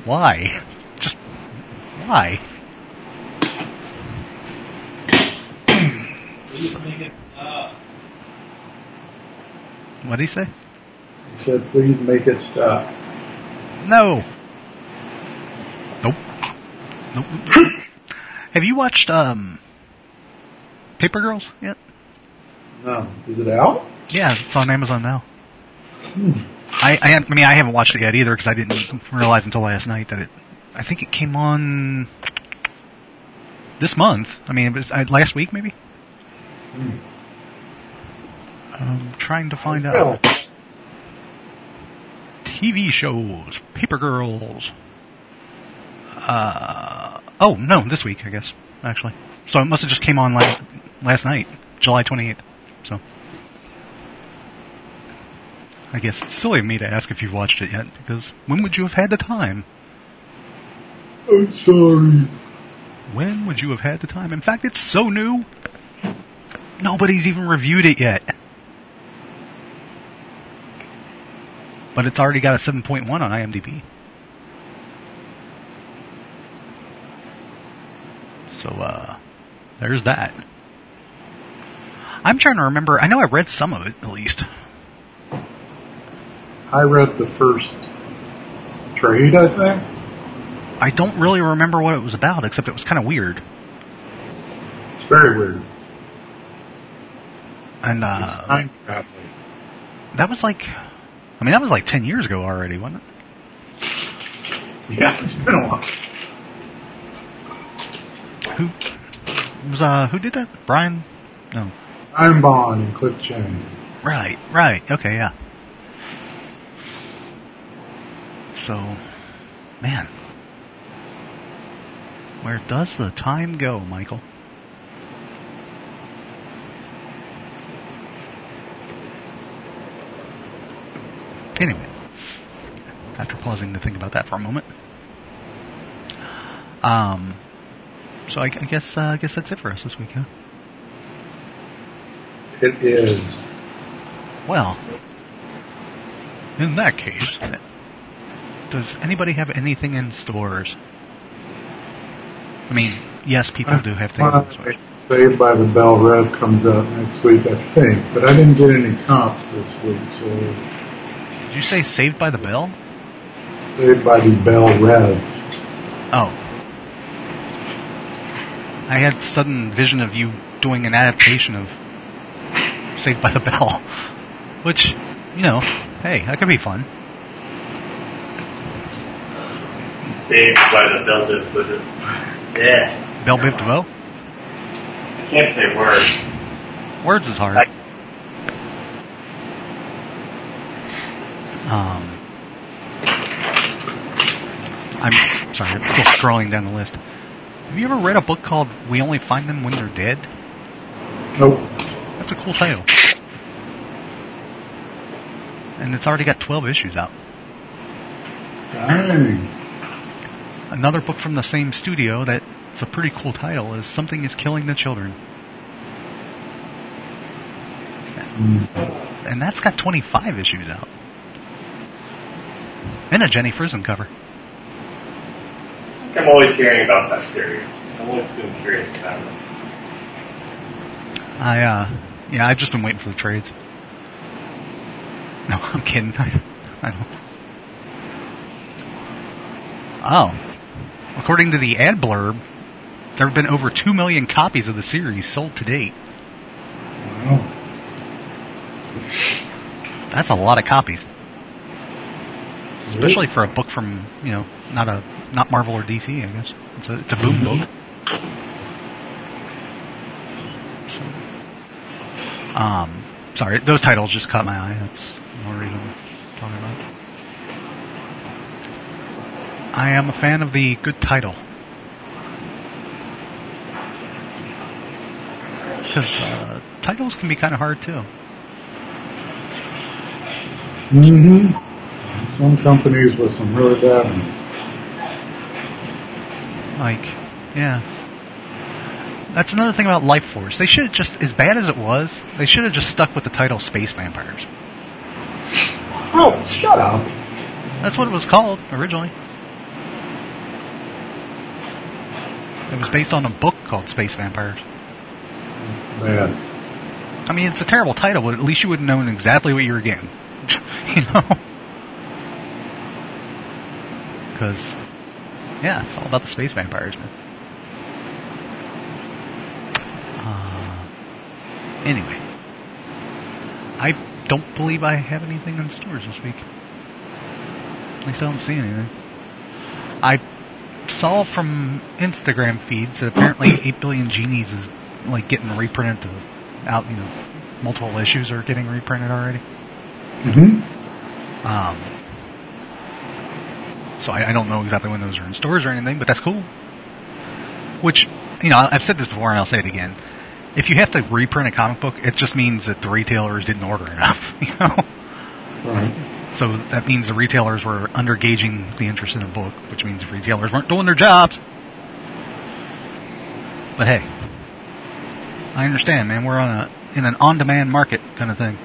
Why? Just why? What did he say?
He said, please make it stop.
No. Nope. Nope. Have you watched um Paper Girls yet?
No, is it out?
Yeah, it's on Amazon now.
Hmm.
I, I, I mean, I haven't watched it yet either because I didn't realize until last night that it. I think it came on this month. I mean, it was uh, last week maybe.
Hmm.
I'm trying to find out TV shows, Paper Girls. Uh oh, no, this week I guess actually. So it must have just came on last, last night, July 28th. So. I guess it's silly of me to ask if you've watched it yet, because when would you have had the time?
I'm sorry.
When would you have had the time? In fact, it's so new, nobody's even reviewed it yet. But it's already got a 7.1 on IMDb. So, uh, there's that. I'm trying to remember, I know I read some of it, at least.
I read the first trade, I think.
I don't really remember what it was about, except it was kind of weird.
It's very weird.
And, uh,
time
that was like, I mean, that was like 10 years ago already, wasn't it?
Yeah, it's been a while.
Who was uh who did that? Brian? No.
I'm Bond and Cliff Chiang.
Right, right. Okay, yeah. So, man, where does the time go, Michael? Anyway, after pausing to think about that for a moment, um, so I, I guess uh, I guess that's it for us this week, huh?
It is.
Well, in that case, does anybody have anything in stores? I mean, yes, people do have things in stores.
Saved by the Bell Rev comes out next week, I think, but I didn't get any comps this week, so
Did you say Saved by the Bell?
Saved by the Bell Rev.
Oh. I had sudden vision of you doing an adaptation of Saved by the Bell, which, you know, hey, that could be fun.
Saved by the de Buddha. Yeah.
Bell Biv DeVoe?
I can't say words.
Words is hard.
I,
Um, I'm sorry, I'm still scrolling down the list. Have you ever read a book called We Only Find Them When They're Dead?
Nope.
That's a cool title. And it's already got 12 issues out.
Dang.
Another book from the same studio that's a pretty cool title is Something is Killing the Children.
Mm.
And that's got 25 issues out. And a Jenny Frison cover.
I'm always hearing about that series. I've always been curious about it.
I, uh, yeah, I've just been waiting for the trades. No, I'm kidding. I don't. Oh. According to the ad blurb, there have been over 2 million copies of the series sold to date.
Wow.
That's a lot of copies. Especially for a book from, you know, not a, not Marvel or DC, I guess. It's a, it's a boom book. So, um, sorry, those titles just caught my eye. That's only reason I'm talking about. I am a fan of the good title. Because uh, titles can be kind of hard too.
Mm-hmm. Some companies with some really bad ones.
Like, yeah. That's another thing about Lifeforce. They should have just, as bad as it was, they should have just stuck with the title Space Vampires.
Oh, shut up.
That's what it was called originally. It was based on a book called Space Vampires.
Bad.
I mean, it's a terrible title, but at least you would have known exactly what you were getting. you know? Because, yeah, it's all about the space vampires, man. Uh, anyway. I don't believe I have anything in stores this week. At least I don't see anything. I saw from Instagram feeds that apparently 8 Billion Genies is like getting reprinted to out, you know, multiple issues are getting reprinted already.
hmm
Um, so I, I don't know exactly when those are in stores or anything, but that's cool. Which, you know, I've said this before and I'll say it again. If you have to reprint a comic book, it just means that the retailers didn't order enough, you know?
Right.
So that means the retailers were undergauging the interest in the book, which means the retailers weren't doing their jobs. But hey, I understand, man. We're on a in an on-demand market kind of thing.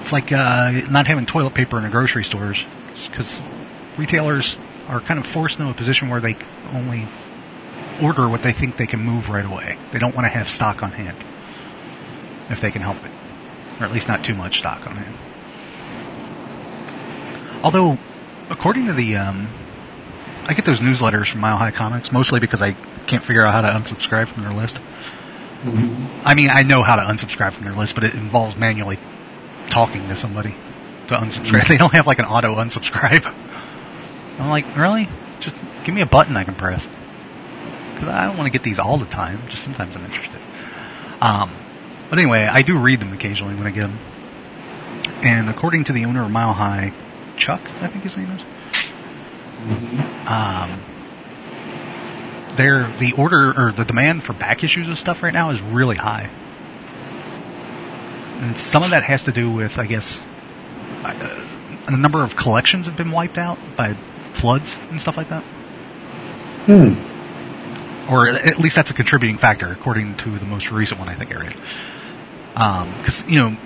It's like uh, not having toilet paper in the grocery stores because retailers are kind of forced into a position where they only order what they think they can move right away. They don't want to have stock on hand if they can help it, or at least not too much stock on hand. Although, according to the, um, I get those newsletters from Mile High Comics mostly because I can't figure out how to unsubscribe from their list.
hmm
I mean, I know how to unsubscribe from their list, but it involves manually talking to somebody to unsubscribe. They don't have like an auto unsubscribe. I'm like, really? Just give me a button I can press. Because I don't want to get these all the time. Just sometimes I'm interested. Um, but anyway, I do read them occasionally when I get them. And according to the owner of Mile High, Chuck, I think his name is, um, there the order or the demand for back issues of stuff right now is really high, and some of that has to do with, I guess, a number of collections have been wiped out by floods and stuff like that,
Hmm.
or at least that's a contributing factor, according to the most recent one I think I read. Because you know,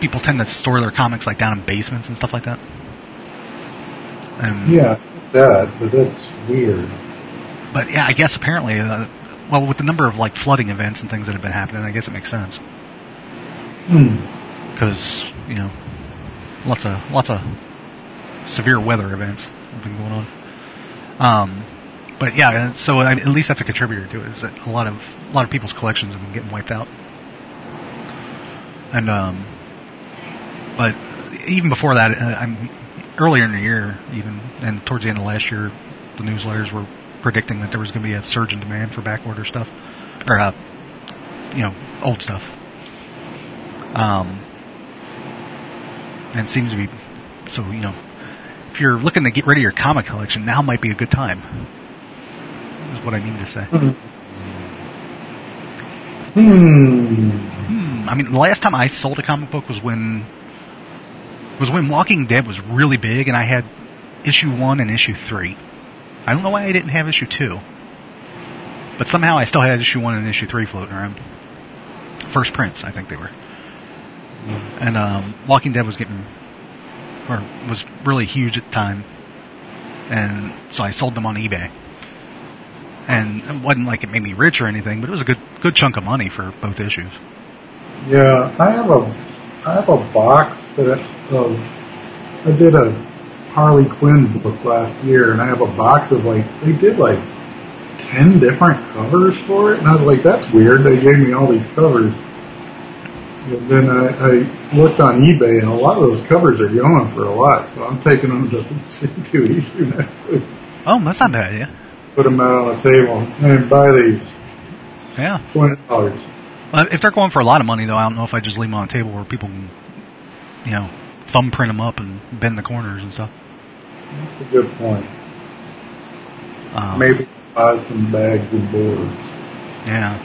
people tend to store their comics like down in basements and stuff like that. And
Yeah, that, but that's weird.
But yeah, I guess apparently, uh, well, with the number of like flooding events and things that have been happening, I guess it makes sense
Hmm.
because you know, lots of lots of severe weather events have been going on. Um, but yeah, so at least that's a contributor to it. Is that a lot of a lot of people's collections have been getting wiped out, and um, but even before that, uh, I'm earlier in the year, even and towards the end of last year, the newsletters were predicting that there was going to be a surge in demand for back order stuff, or uh, you know, old stuff. Um, and it seems to be so. You know, if you're looking to get rid of your comic collection, now might be a good time. Is what I mean to say.
Hmm. Hmm.
Hmm. I mean, the last time I sold a comic book was when was when Walking Dead was really big, and I had issue one and issue three. I don't know why I didn't have issue two, but somehow I still had issue one and issue three floating around. First prints, I think they were. And um, Walking Dead was getting, or was really huge at the time, and so I sold them on eBay. And it wasn't like it made me rich or anything, but it was a good good chunk of money for both issues.
Yeah, I have a I have a box that of I did a Harley Quinn book last year, and I have a box of like they did like ten different covers for it, and I was like, that's weird. They gave me all these covers. Then I, I looked on eBay, and a lot of those covers are going for a lot, so I'm taking them to C2E2 next week.
Oh, that's not bad, yeah.
Put them out on the table and buy these
Yeah.
twenty dollars.
Well, if they're going for a lot of money, though, I don't know if I just leave them on a table where people can, you know, thumbprint them up and bend the corners and stuff.
That's a good point.
Um,
Maybe buy some bags and boards.
Yeah.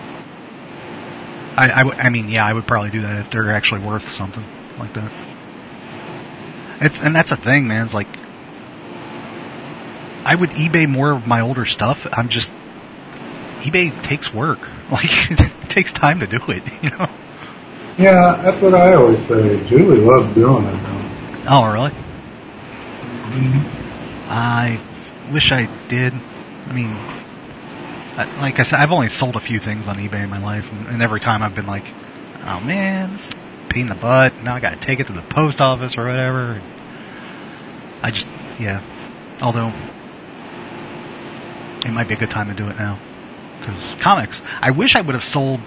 I, I, w- I mean, yeah, I would probably do that if they're actually worth something like that. It's and that's a thing, man. It's like I would eBay more of my older stuff. I'm just eBay takes work. Like it takes time to do it. You know.
Yeah, that's what I always say. Julie loves doing it. Though.
Oh, really? Mm-hmm. I wish I did. I mean, like I said, I've only sold a few things on eBay in my life, and, every time I've been like, "Oh man, this pain in the butt." Now I got to take it to the post office or whatever. I just, yeah. Although, it might be a good time to do it now because comics. I wish I would have sold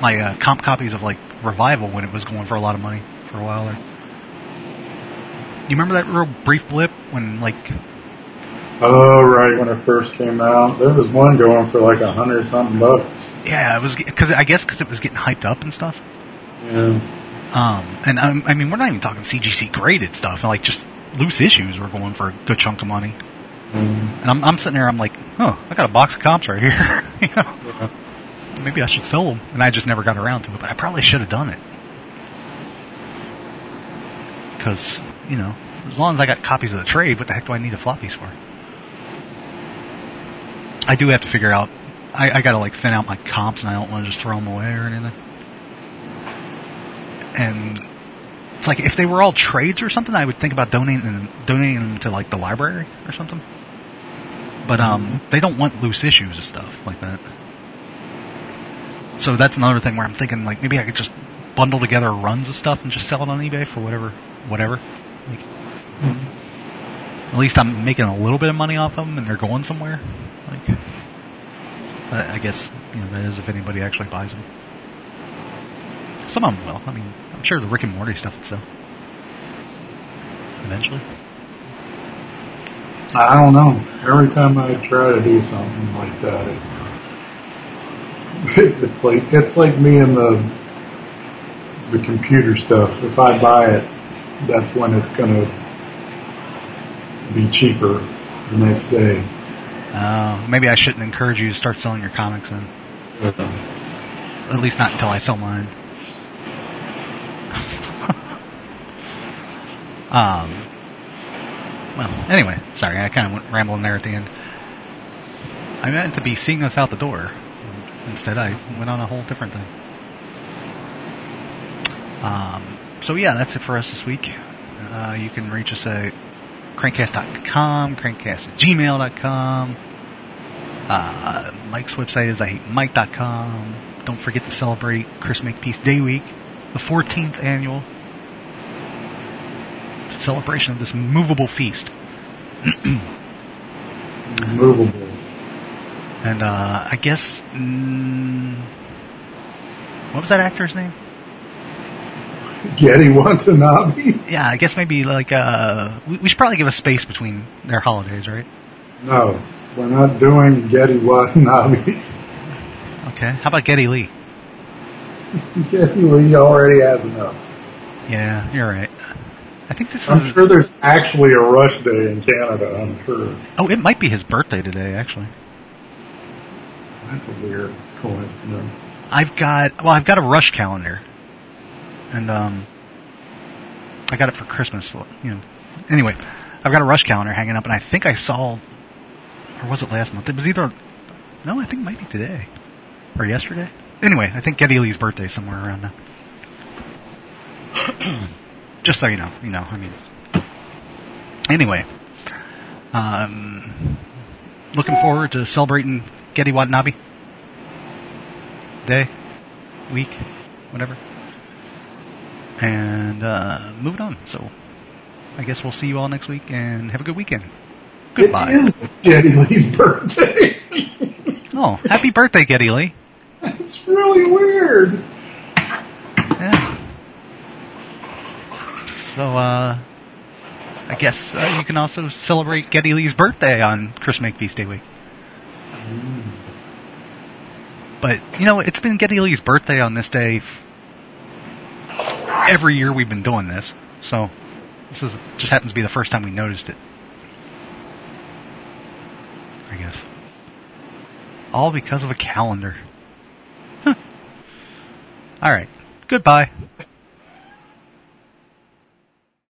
my uh, comp copies of like Revival when it was going for a lot of money for a while there. You remember that real brief blip when like
Oh, right, when it first came out. There was one going for like a hundred something bucks.
yeah, it was because I guess because it was getting hyped up and stuff.
Yeah.
Um, and um, I mean we're not even talking CGC graded stuff, like just loose issues were going for a good chunk of money.
Mm,
And I'm, I'm sitting there, I'm like, oh, I got a box of comps right here. you know,
yeah.
maybe I should sell them. And I just never got around to it, but I probably should have done it. Because, you know, as long as I got copies of the trade, what the heck do I need the floppies for? I do have to figure out, I, I gotta like thin out my comps and I don't want to just throw them away or anything. And it's like if they were all trades or something, I would think about donating donating them to like the library or something. But um, they don't want loose issues and stuff like that. So that's another thing where I'm thinking like maybe I could just bundle together runs of stuff and just sell it on eBay for whatever, whatever. Like, at least I'm making a little bit of money off them and they're going somewhere. I I guess you know that is if anybody actually buys them. Some of them will. I mean, I'm sure the Rick and Morty stuff would sell eventually.
I don't know. Every time I try to do something like that, it, it's like it's like me and the the computer stuff. If I buy it, that's when it's gonna be cheaper the next day.
Uh, maybe I shouldn't encourage you to start selling your comics then. At least not until I sell mine. um. Well, anyway, sorry, I kind of went rambling there at the end. I meant to be seeing us out the door. Instead, I went on a whole different thing. Um, so yeah, that's it for us this week. Uh, you can reach us at crankcast.com, crankcast at gmail.com. Uh, Mike's website is I hate Mike.com. Don't forget to celebrate Chris Makepeace Day Week, the 14th annual celebration of this movable feast.
Movable.
And uh, I guess, mm, what was that actor's name?
Gedde Watanabe?
Yeah, I guess maybe like uh, we, we should probably give a space between their holidays, right?
No, we're not doing Gedde Watanabe.
Okay. How about Geddy Lee?
Geddy Lee already has enough.
Yeah, you're right. I think this
I'm
is.
sure there's actually a rush day in Canada. I'm sure.
Oh, it might be his birthday today, actually.
That's a weird coincidence.
I've got well, I've got a rush calendar, and um, I got it for Christmas. You know, anyway, I've got a rush calendar hanging up, and I think I saw, or was it last month? It was either, no, I think it might be today or yesterday. Anyway, I think Geddy Lee's birthday somewhere around now. Just so you know, you know, I mean. Anyway, um, looking forward to celebrating Gedde Watanabe day, week, whatever. And uh, moving on. So I guess we'll see you all next week and have a good weekend. Goodbye.
It is Geddy Lee's birthday.
Oh, happy birthday, Geddy Lee.
It's really weird.
Yeah. So, uh, I guess uh, you can also celebrate Geddy Lee's birthday on Chris Makepeace Day week. But, you know, it's been Geddy Lee's birthday on this day f- every year we've been doing this. So, this is just happens to be the first time we noticed it. I guess. All because of a calendar. Huh. All right. Goodbye.